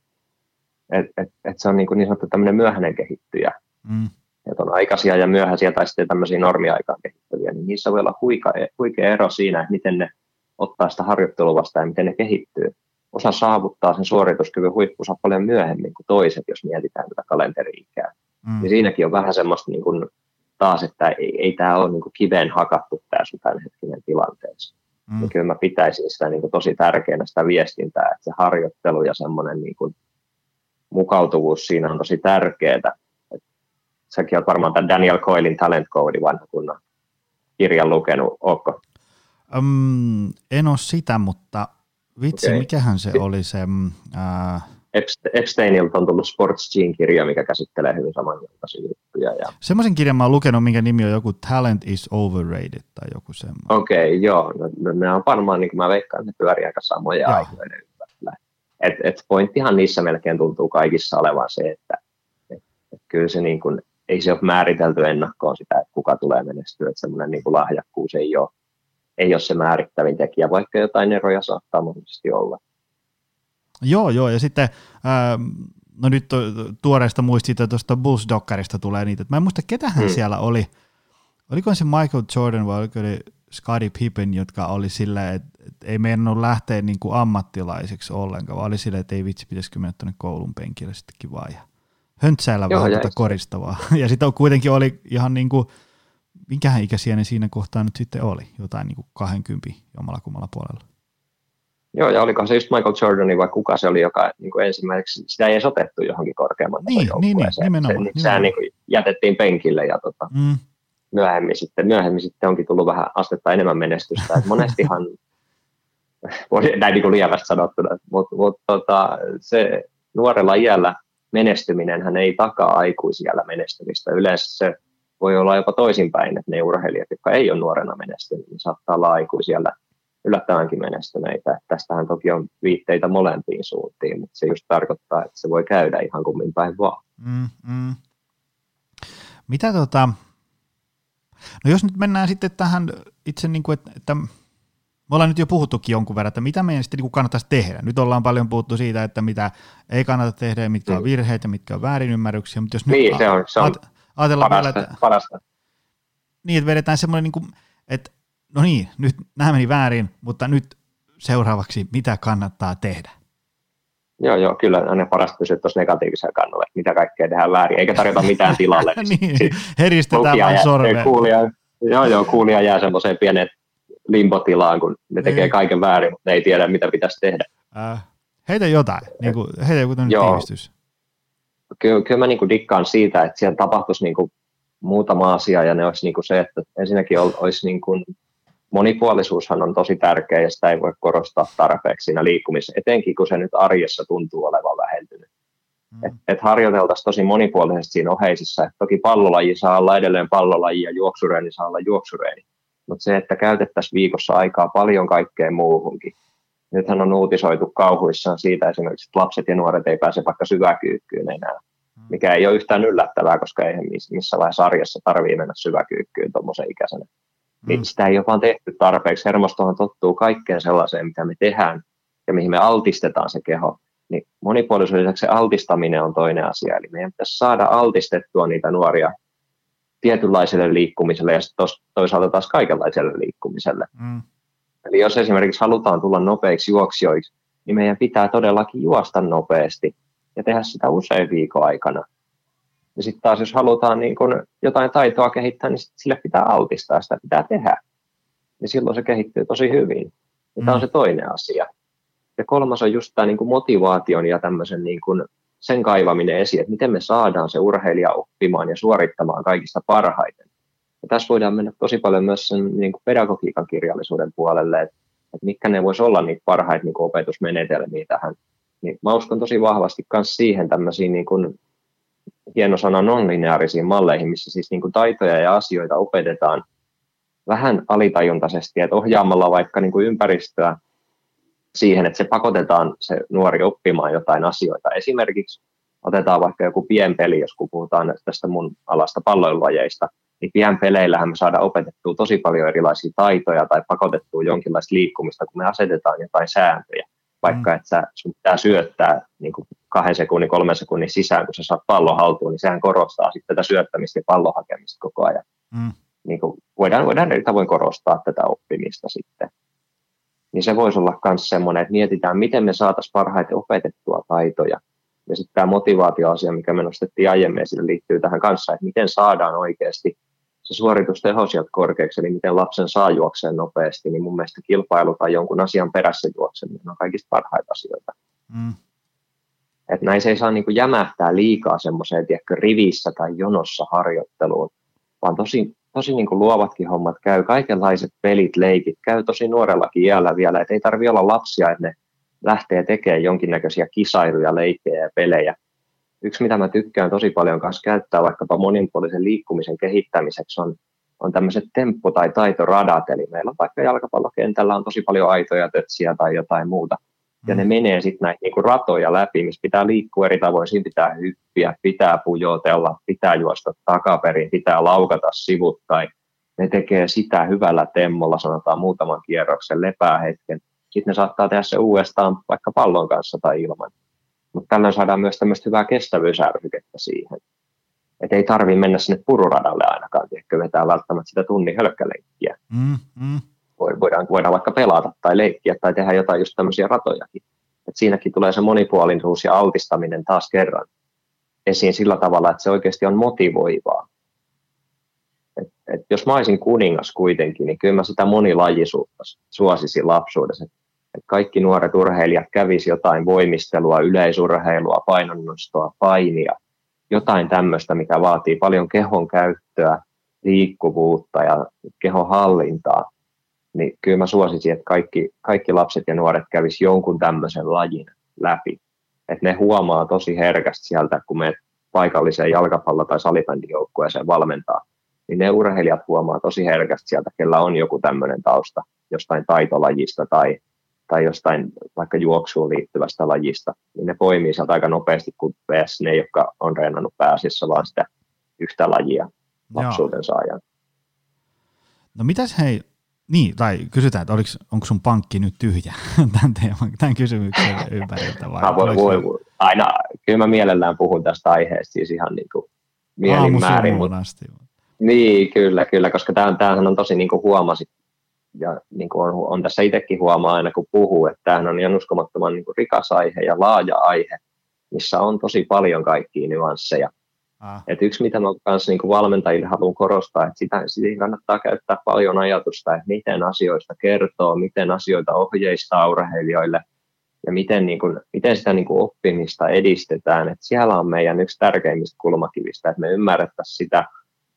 Et, et, et se on niin, kuin niin sanottu tämmöinen myöhäinen kehittyjä. Mm että on aikaisia ja myöhäisiä tai sitten tämmöisiä normiaikaan kehittäviä, niin niissä voi olla huika, huikea ero siinä, että miten ne ottaa sitä harjoittelua vastaan ja miten ne kehittyy. Osa saavuttaa sen suorituskyvyn huippunsa paljon myöhemmin kuin toiset, jos mietitään tätä kalenteri-ikää. Mm. Ja siinäkin on vähän semmoista niin kuin, taas, että ei, ei tämä ole niin kuin kiveen hakattu tämä sun tämänhetkinen tilanteessa. Mm. Ja kyllä mä pitäisin sitä niin kuin tosi tärkeänä sitä viestintää, että se harjoittelu ja semmoinen niin kuin mukautuvuus siinä on tosi tärkeää säkin olet varmaan tämän Daniel Coilin Talent Code vanha kunnon kirjan lukenut, ootko? Um, en ole sitä, mutta vitsi, okay. mikähän se oli se... Uh... Epsteinilta on tullut Sports Gene-kirja, mikä käsittelee hyvin samanlaisia juttuja. Ja... Semmoisen kirjan mä oon lukenut, minkä nimi on joku Talent is Overrated tai joku semmoinen. Okei, okay, joo. No, no, ne on varmaan, niin kuin mä veikkaan, ne pyörii aika samoja aikoina ympärillä. et, et pointtihan niissä melkein tuntuu kaikissa olevan se, että et, et kyllä se niin kuin, ei se ole määritelty ennakkoon sitä, että kuka tulee menestyä, että semmoinen niin kuin lahjakkuus ei ole, ei ole se määrittävin tekijä, vaikka jotain eroja saattaa mahdollisesti olla. Joo, joo, ja sitten ää, no nyt tuoreesta muistista tuosta Bulls Dockerista tulee niitä, mä en muista ketähän hmm. siellä oli, oliko se Michael Jordan vai oliko se Scottie Pippen, jotka oli silleen, että, että ei meidän lähteä niin kuin ammattilaiseksi ollenkaan, vaan oli silleen, että ei vitsi, pitäisikö mennä tuonne koulun penkille sittenkin vaan ja höntsäillä vähän tuota koristavaa. Ja sitten kuitenkin oli ihan niin kuin, minkähän ikäisiä ne siinä kohtaa nyt sitten oli, jotain niin kuin 20 jomalla kummalla puolella. Joo, ja oliko se just Michael Jordan vai kuka se oli, joka niin kuin ensimmäiseksi, sitä ei edes otettu johonkin korkeamman niin, niin, niin, nimenomaan. Se, nimenomaan. Sehän niin kuin jätettiin penkille ja tota, mm. myöhemmin, sitten, myöhemmin sitten onkin tullut vähän astetta enemmän menestystä. Et monestihan, näin niin kuin lievästi sanottuna, mutta mut, tota, se nuorella iällä menestyminen hän ei takaa aikuisiellä menestymistä. Yleensä se voi olla jopa toisinpäin, että ne urheilijat, jotka ei ole nuorena menestynyt, niin saattaa olla aikuisiellä yllättävänkin menestyneitä. Tästähän toki on viitteitä molempiin suuntiin, mutta se just tarkoittaa, että se voi käydä ihan kummin päin vaan. Mm, mm. Mitä tota, no jos nyt mennään sitten tähän itse, niin kuin, että, että me ollaan nyt jo puhuttukin jonkun verran, että mitä meidän sitten niin kannattaisi tehdä. Nyt ollaan paljon puhuttu siitä, että mitä ei kannata tehdä mitkä on mm. virheitä, mitkä on väärinymmärryksiä, mutta jos niin, nyt se on, se on ajatellaan parasta, vielä, että, parasta. Niin, että vedetään semmoinen, niin kuin, että no niin, nyt nämä meni väärin, mutta nyt seuraavaksi mitä kannattaa tehdä? Joo, joo, kyllä on parasta pysyä tuossa negatiivisella kannalla, että mitä kaikkea tehdään väärin, eikä tarjota mitään tilalle. niin, heristetään vain sormea. Kuulija, joo, joo, kuulija jää semmoiseen pieneen limpotilaan, kun ne tekee niin. kaiken väärin, mutta ne ei tiedä, mitä pitäisi tehdä. Äh, heitä jotain, niin kuin, heitä joku tiivistys. Kyllä, kyllä mä niin kuin dikkaan siitä, että siellä tapahtuisi niin kuin muutama asia, ja ne olisi niin kuin se, että ensinnäkin olisi niin kuin monipuolisuushan on tosi tärkeä ja sitä ei voi korostaa tarpeeksi siinä liikkumisessa, etenkin kun se nyt arjessa tuntuu olevan vähentynyt. Mm. Et, et harjoiteltaisiin tosi monipuolisesti siinä oheisissa. Et toki pallolaji saa olla edelleen pallolaji ja juoksureeni saa olla juoksureeni. Mutta se, että käytettäisiin viikossa aikaa paljon kaikkeen muuhunkin. Nythän on uutisoitu kauhuissaan siitä esimerkiksi, että lapset ja nuoret ei pääse vaikka syväkyykkyyn enää. Mm. Mikä ei ole yhtään yllättävää, koska ei missä vaiheessa arjessa tarvii mennä syväkyykkyyn tuommoisen ikäisenä niin mm. sitä ei ole vaan tehty tarpeeksi. Hermostohan tottuu kaikkeen sellaiseen, mitä me tehdään ja mihin me altistetaan se keho. Niin monipuolisuuden lisäksi se altistaminen on toinen asia. Eli meidän pitäisi saada altistettua niitä nuoria tietynlaiselle liikkumiselle ja toisaalta taas kaikenlaiselle liikkumiselle. Mm. Eli jos esimerkiksi halutaan tulla nopeiksi juoksijoiksi, niin meidän pitää todellakin juosta nopeasti ja tehdä sitä usein viikon aikana. Ja sitten taas jos halutaan niin kun jotain taitoa kehittää, niin sille pitää altistaa, sitä pitää tehdä. Niin silloin se kehittyy tosi hyvin. Ja mm. tämä on se toinen asia. Ja kolmas on just tämä niin kuin motivaation ja tämmöisen niin kuin sen kaivaminen esiin, että miten me saadaan se urheilija oppimaan ja suorittamaan kaikista parhaiten. Ja tässä voidaan mennä tosi paljon myös sen niin kuin pedagogiikan kirjallisuuden puolelle, että, että mitkä ne voisi olla niitä parhaita niin opetusmenetelmiä tähän. Niin mä uskon tosi vahvasti myös siihen tämmöisiin niin kuin hieno sana non-lineaarisiin malleihin, missä siis niin kuin taitoja ja asioita opetetaan vähän alitajuntaisesti, että ohjaamalla vaikka niin kuin ympäristöä siihen, että se pakotetaan se nuori oppimaan jotain asioita. Esimerkiksi otetaan vaikka joku pienpeli, jos puhutaan tästä mun alasta palloilulajeista, niin pienpeleillähän me saadaan opetettua tosi paljon erilaisia taitoja tai pakotettua jonkinlaista liikkumista, kun me asetetaan jotain sääntöjä vaikka mm. että sä, sun pitää syöttää niin kuin kahden sekunnin, kolmen sekunnin sisään, kun sä saat pallon haltuun, niin sehän korostaa sitten tätä syöttämistä ja pallon hakemista koko ajan. Mm. Niin kuin voidaan, voidaan eri tavoin korostaa tätä oppimista sitten. Niin se voisi olla myös semmoinen, että mietitään, miten me saataisiin parhaiten opetettua taitoja. Ja sitten tämä motivaatioasia, mikä me nostettiin aiemmin esille, liittyy tähän kanssa, että miten saadaan oikeasti se suoritusteho sieltä korkeaksi, eli miten lapsen saa juokseen nopeasti, niin mun mielestä kilpailu tai jonkun asian perässä juokseminen on kaikista parhaita asioita. Mm. Et näin ei saa niinku jämähtää liikaa semmoiseen rivissä tai jonossa harjoitteluun, vaan tosi, tosi niinku luovatkin hommat käy, kaikenlaiset pelit, leikit, käy tosi nuorellakin iällä vielä, että ei tarvitse olla lapsia, että ne lähtee tekemään jonkinnäköisiä kisailuja, leikkejä ja pelejä, yksi, mitä mä tykkään tosi paljon kanssa käyttää vaikkapa monipuolisen liikkumisen kehittämiseksi, on, on tämmöiset temppu- tai taitoradat. Eli meillä on vaikka jalkapallokentällä on tosi paljon aitoja, tötsiä tai jotain muuta. ja ne mm. menee sitten näitä niinku ratoja läpi, missä pitää liikkua eri tavoin, siinä pitää hyppiä, pitää pujotella, pitää juosta takaperin, pitää laukata sivuttain. Ne tekee sitä hyvällä temmolla, sanotaan muutaman kierroksen, lepää hetken. Sitten ne saattaa tehdä se uudestaan vaikka pallon kanssa tai ilman. Mutta tällöin saadaan myös tämmöistä hyvää kestävyysärvykettä siihen. Että ei tarvitse mennä sinne pururadalle ainakaan, tiedätkö, vetää välttämättä sitä tunnin hölkkälenkkiä. Mm, mm voidaan, voidaan vaikka pelata tai leikkiä tai tehdä jotain just tämmöisiä ratojakin. Et siinäkin tulee se monipuolisuus ja altistaminen taas kerran esiin sillä tavalla, että se oikeasti on motivoivaa. Et, et jos mä olisin kuningas kuitenkin, niin kyllä mä sitä monilajisuutta suosisin lapsuudessa. Et kaikki nuoret urheilijat kävisi jotain voimistelua, yleisurheilua, painonnostoa, painia, jotain tämmöistä, mikä vaatii paljon kehon käyttöä, liikkuvuutta ja kehon hallintaa niin kyllä mä suosisin, että kaikki, kaikki lapset ja nuoret kävis jonkun tämmöisen lajin läpi. Että ne huomaa tosi herkästi sieltä, kun me paikalliseen jalkapallo- tai salibändijoukkueeseen valmentaa, niin ne urheilijat huomaa tosi herkästi sieltä, kellä on joku tämmöinen tausta jostain taitolajista tai, tai jostain vaikka juoksuun liittyvästä lajista, niin ne poimii sieltä aika nopeasti, kun PS ne, jotka on reenannut pääasiassa vaan sitä yhtä lajia lapsuuden saajan. No mitäs hei, niin, tai kysytään, että oliks, onko sun pankki nyt tyhjä tämän, teeman, tämän kysymyksen ympäriltä? Vai voi, voi, voi. Aina, kyllä mä mielellään puhun tästä aiheesta siis ihan niin kuin mielin määrin. Mutta. Niin, kyllä, kyllä, koska tämähän on tosi niin kuin huomasit, ja niin kuin on, on tässä itsekin huomaa aina kun puhuu, että tämähän on ihan uskomattoman niin kuin rikas aihe ja laaja aihe, missä on tosi paljon kaikkia nyansseja. Ah. Et yksi, mitä mä kanssa niin valmentajille haluan korostaa, että sitä, siihen kannattaa käyttää paljon ajatusta, että miten asioista kertoo, miten asioita ohjeistaa urheilijoille ja miten, niin kuin, miten sitä niin kuin oppimista edistetään. Et siellä on meidän yksi tärkeimmistä kulmakivistä, että me ymmärrettäisiin sitä,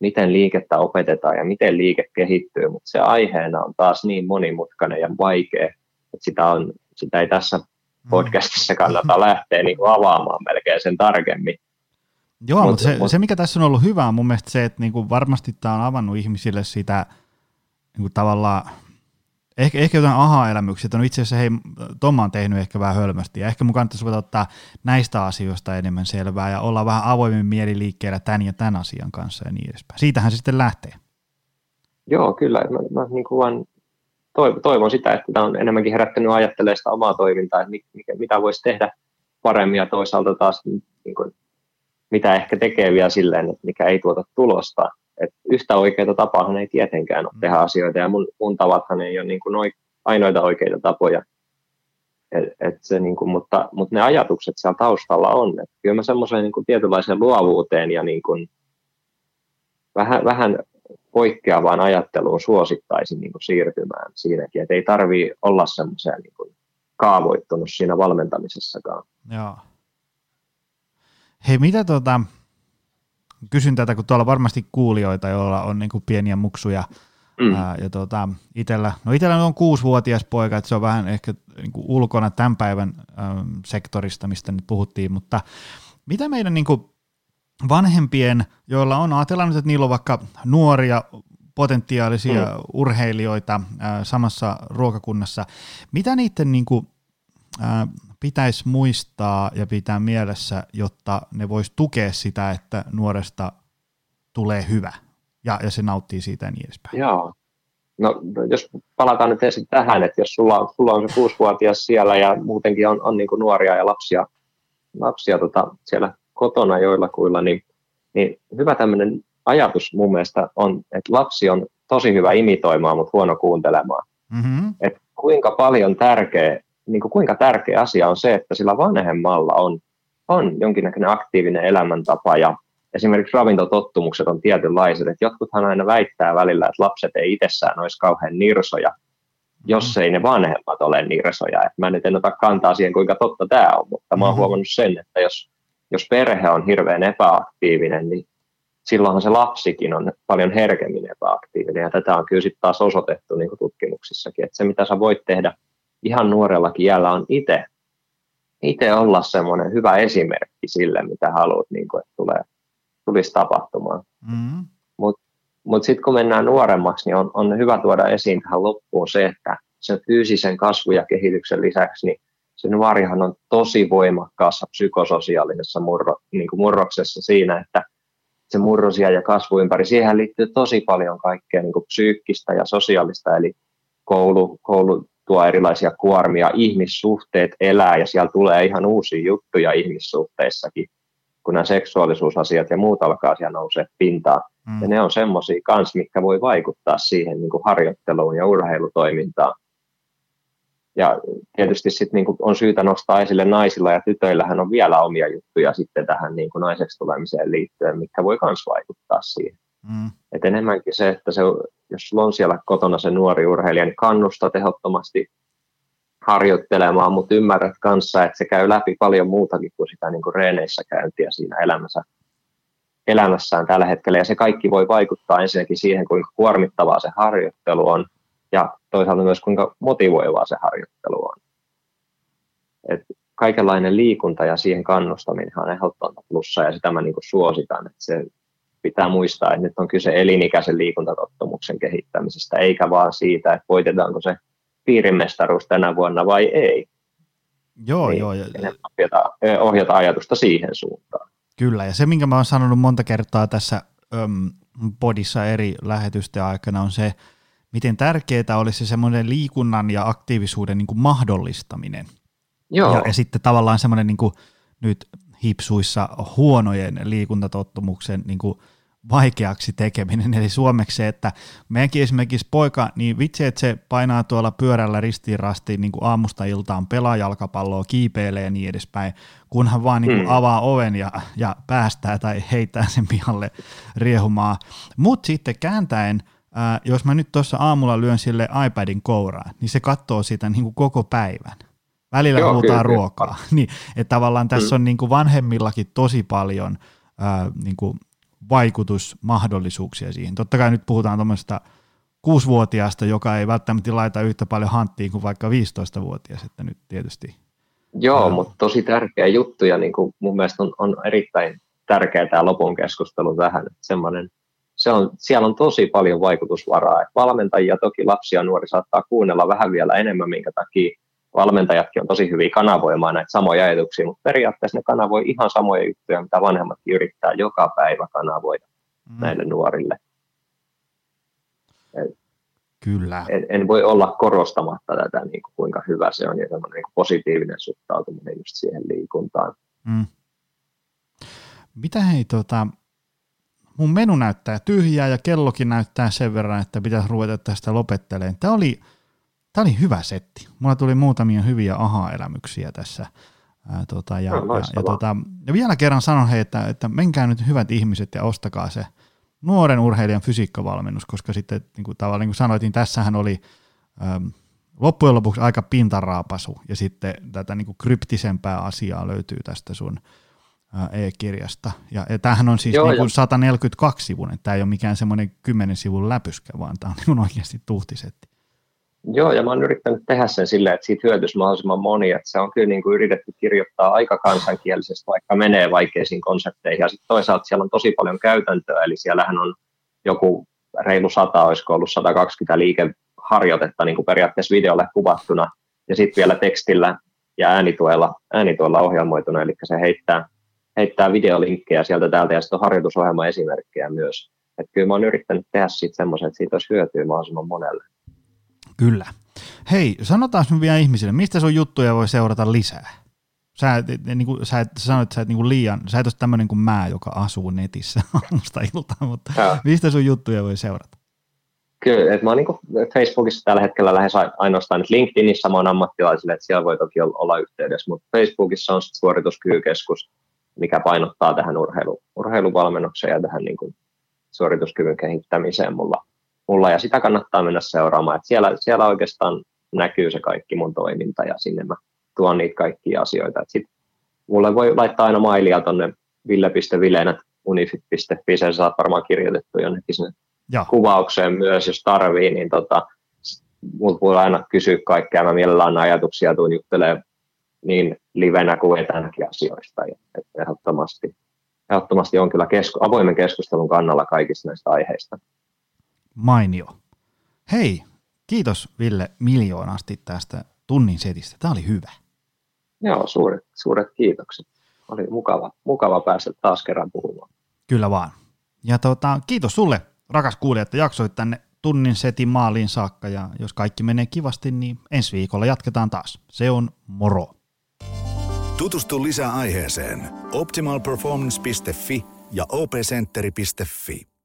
miten liikettä opetetaan ja miten liike kehittyy, mutta se aiheena on taas niin monimutkainen ja vaikea, että sitä, on, sitä ei tässä mm. podcastissa kannata lähteä niin avaamaan melkein sen tarkemmin. Joo, mutta se, se, mikä tässä on ollut hyvä on mun mielestä se, että niinku varmasti tämä on avannut ihmisille sitä niinku tavallaan, ehkä, ehkä jotain aha-elämyksiä, että no itse asiassa hei, Tomma on tehnyt ehkä vähän hölmästi, ja ehkä mun kannattaisi ottaa näistä asioista enemmän selvää, ja olla vähän avoimin mieliliikkeellä tämän ja tämän asian kanssa ja niin edespäin. Siitähän se sitten lähtee. Joo, kyllä. Mä, mä niin kuin vaan toivon, toivon sitä, että tämä on enemmänkin herättänyt ajattelemaan sitä omaa toimintaa, että mikä, mitä voisi tehdä paremmin, ja toisaalta taas niin kuin mitä ehkä tekee vielä silleen, että mikä ei tuota tulosta. Et yhtä oikeita tapaa ei tietenkään ole tehdä asioita, ja mun, mun tavathan ei ole niin kuin ainoita oikeita tapoja. Et, et se, niin kuin, mutta, mutta ne ajatukset siellä taustalla on. Et kyllä mä semmoiseen niin tietynlaiseen luovuuteen ja niin kuin vähän, vähän poikkeavaan ajatteluun suosittaisin niin kuin siirtymään siinäkin, että ei tarvii olla semmoiseen niin kaavoittunut siinä valmentamisessakaan. Joo. Hei, mitä tota, kysyn tätä, kun tuolla varmasti kuulijoita, joilla on niin pieniä muksuja, mm. ää, ja tota, itellä, no itellä on kuusivuotias poika, että se on vähän ehkä niin ulkona tämän päivän äm, sektorista, mistä nyt puhuttiin, mutta mitä meidän niin vanhempien, joilla on, ajatellaan nyt, että niillä on vaikka nuoria potentiaalisia mm. urheilijoita ää, samassa ruokakunnassa, mitä niiden niin kuin, ää, pitäisi muistaa ja pitää mielessä, jotta ne vois tukea sitä, että nuoresta tulee hyvä ja, ja se nauttii siitä ja niin edespäin. Joo. No, jos palataan nyt ensin tähän, että jos sulla, on, sulla on se kuusivuotias siellä ja muutenkin on, on niin kuin nuoria ja lapsia, lapsia tota, siellä kotona joillakuilla, niin, niin hyvä tämmöinen ajatus mun mielestä on, että lapsi on tosi hyvä imitoimaan, mutta huono kuuntelemaan. Mm-hmm. Et kuinka paljon tärkeä niin kuin kuinka tärkeä asia on se, että sillä vanhemmalla on, on jonkinnäköinen aktiivinen elämäntapa ja esimerkiksi ravintotottumukset on tietynlaiset, että jotkuthan aina väittää välillä, että lapset ei itsessään olisi kauhean nirsoja, jos mm-hmm. ei ne vanhemmat ole nirsoja. Et mä nyt en ota kantaa siihen, kuinka totta tämä on, mutta mä oon mm-hmm. huomannut sen, että jos, jos perhe on hirveän epäaktiivinen, niin silloinhan se lapsikin on paljon herkemmin epäaktiivinen, ja tätä on kyllä sitten taas osoitettu niin tutkimuksissakin, että se mitä sä voit tehdä – ihan nuorellakin iällä on itse, itse olla semmoinen hyvä esimerkki sille, mitä haluat, niin kuin, että tulee, tulisi tapahtumaan. Mm-hmm. Mutta mut sitten kun mennään nuoremmaksi, niin on, on hyvä tuoda esiin tähän loppuun se, että sen fyysisen kasvun ja kehityksen lisäksi, niin se nuorihan on tosi voimakkaassa psykososiaalisessa murro, niin kuin murroksessa siinä, että se murrosia ja kasvuympäri, siihen liittyy tosi paljon kaikkea niin kuin psyykkistä ja sosiaalista, eli koulu, koulu tuo erilaisia kuormia, ihmissuhteet elää ja siellä tulee ihan uusia juttuja ihmissuhteissakin, kun nämä seksuaalisuusasiat ja muut alkaa siellä nousee pintaan. Mm. Ja ne on semmoisia kans, mitkä voi vaikuttaa siihen niin kuin harjoitteluun ja urheilutoimintaan. Ja tietysti sit niin kuin on syytä nostaa esille naisilla ja tytöillähän on vielä omia juttuja sitten tähän niin kuin naiseksi tulemiseen liittyen, mikä voi myös vaikuttaa siihen. Mm. Et enemmänkin se, että se, jos sulla on siellä kotona se nuori urheilija, niin kannusta tehottomasti harjoittelemaan, mutta ymmärrät kanssa, että se käy läpi paljon muutakin kuin sitä niin kuin reeneissä käyntiä siinä elämässä, elämässään tällä hetkellä. Ja se kaikki voi vaikuttaa ensinnäkin siihen, kuinka kuormittavaa se harjoittelu on, ja toisaalta myös kuinka motivoivaa se harjoittelu on. Et kaikenlainen liikunta ja siihen kannustaminen on ehdottomasti plussa, ja sitä mä niin suositan, että se pitää muistaa, että nyt on kyse elinikäisen liikuntatottumuksen kehittämisestä, eikä vaan siitä, että voitetaanko se piirimestaruus tänä vuonna vai ei. Joo, niin, joo. Ja... Ohjata, ohjata ajatusta siihen suuntaan. Kyllä, ja se, minkä mä oon sanonut monta kertaa tässä öm, podissa eri lähetysten aikana, on se, miten tärkeää olisi se semmoinen liikunnan ja aktiivisuuden niin kuin mahdollistaminen. Joo. Ja, ja sitten tavallaan semmoinen niin kuin nyt hipsuissa huonojen liikuntatottumuksen niin kuin vaikeaksi tekeminen, eli suomeksi se, että meidänkin esimerkiksi poika, niin vitsi, että se painaa tuolla pyörällä ristiin rastiin niin kuin aamusta iltaan, pelaa jalkapalloa, kiipeilee ja niin edespäin, kunhan vaan niin kuin mm. avaa oven ja, ja päästää tai heittää sen pihalle riehumaa. Mutta sitten kääntäen, ää, jos mä nyt tuossa aamulla lyön sille iPadin kouraan, niin se katsoo sitä niin kuin koko päivän. Välillä Joo, halutaan kyllä, ruokaa. niin, että tavallaan tässä mm. on niin kuin vanhemmillakin tosi paljon ää, niin kuin vaikutusmahdollisuuksia siihen. Totta kai nyt puhutaan tuommoista kuusivuotiaasta, joka ei välttämättä laita yhtä paljon hanttiin kuin vaikka 15-vuotias, että nyt tietysti. Joo, ää... mutta tosi tärkeä juttu ja niin kuin mun mielestä on, on erittäin tärkeä tämä lopun keskustelu tähän, että semmoinen se on, siellä on tosi paljon vaikutusvaraa. Valmentajia toki lapsia ja nuori saattaa kuunnella vähän vielä enemmän, minkä takia valmentajatkin on tosi hyviä kanavoimaan näitä samoja ajatuksia, mutta periaatteessa ne kanavoi ihan samoja juttuja, mitä vanhemmatkin yrittää joka päivä kanavoida mm. näille nuorille. Kyllä. En, en voi olla korostamatta tätä, niin kuin kuinka hyvä se on ja niin kuin positiivinen suhtautuminen just siihen liikuntaan. Mm. Mitä hei, tota, mun menu näyttää tyhjää ja kellokin näyttää sen verran, että pitäisi ruveta tästä lopettelemaan. Tämä oli Tämä oli hyvä setti. Mulla tuli muutamia hyviä aha-elämyksiä tässä. Ää, tota, ja, ja, ja, tota, ja, vielä kerran sanon hei, että, että menkää nyt hyvät ihmiset ja ostakaa se nuoren urheilijan fysiikkavalmennus, koska sitten niin kuin, tavallaan niin kuin sanoitin, niin tässähän oli äm, loppujen lopuksi aika pintaraapasu ja sitten tätä niin kuin kryptisempää asiaa löytyy tästä sun e-kirjasta. Ja, ja tämähän on siis Joo, niin kuin 142 sivun, että tämä ei ole mikään semmoinen 10 sivun läpyskä, vaan tämä on niin kuin oikeasti tuhtisetti. Joo, ja mä oon yrittänyt tehdä sen silleen, että siitä hyötyisi mahdollisimman moni, että se on kyllä niin kuin yritetty kirjoittaa aika kansankielisesti, vaikka menee vaikeisiin konsepteihin, ja sitten toisaalta siellä on tosi paljon käytäntöä, eli siellähän on joku reilu sata, olisiko ollut 120 liikeharjoitetta niin kuin periaatteessa videolle kuvattuna, ja sitten vielä tekstillä ja äänituella, äänituella ohjelmoituna, eli se heittää, heittää videolinkkejä sieltä täältä, ja sitten on harjoitusohjelma esimerkkejä myös. Että kyllä mä oon yrittänyt tehdä siitä semmoisen, että siitä olisi hyötyä mahdollisimman monelle. Kyllä. Hei, sanotaan nyt vielä ihmisille, mistä sun juttuja voi seurata lisää? Sä, et, niin kuin, sä, et, sä sanoit, että sä et niin kuin liian, sä et ole tämmöinen kuin mä, joka asuu netissä aamusta iltaan, mutta ja. mistä sun juttuja voi seurata? Kyllä, että mä oon niin Facebookissa tällä hetkellä lähes ainoastaan, että LinkedInissä mä oon ammattilaisille, että siellä voi toki olla yhteydessä, mutta Facebookissa on suorituskyvykeskus, mikä painottaa tähän urheilu, urheiluvalmennukseen ja tähän niin kuin suorituskyvyn kehittämiseen mulla mulla ja sitä kannattaa mennä seuraamaan. Et siellä, siellä oikeastaan näkyy se kaikki mun toiminta ja sinne mä tuon niitä kaikkia asioita. Et sit mulle voi laittaa aina mailia tonne ville.vilenät.unifit.fi, sen saat varmaan kirjoitettu jonnekin sinne ja. kuvaukseen myös, jos tarvii, niin tota, multa voi aina kysyä kaikkea, mä mielellään ajatuksia tuun juttelemaan niin livenä kuin etänäkin asioista. Ja, et ehdottomasti, ehdottomasti on kyllä kesku, avoimen keskustelun kannalla kaikista näistä aiheista mainio. Hei, kiitos Ville miljoonasti tästä tunnin setistä. Tämä oli hyvä. Joo, suuret, suuret kiitokset. Oli mukava, mukava päästä taas kerran puhumaan. Kyllä vaan. Ja tota, kiitos sulle, rakas kuulija, että jaksoit tänne tunnin setin maaliin saakka. Ja jos kaikki menee kivasti, niin ensi viikolla jatketaan taas. Se on moro. Tutustu lisää aiheeseen optimalperformance.fi ja opcenteri.fi.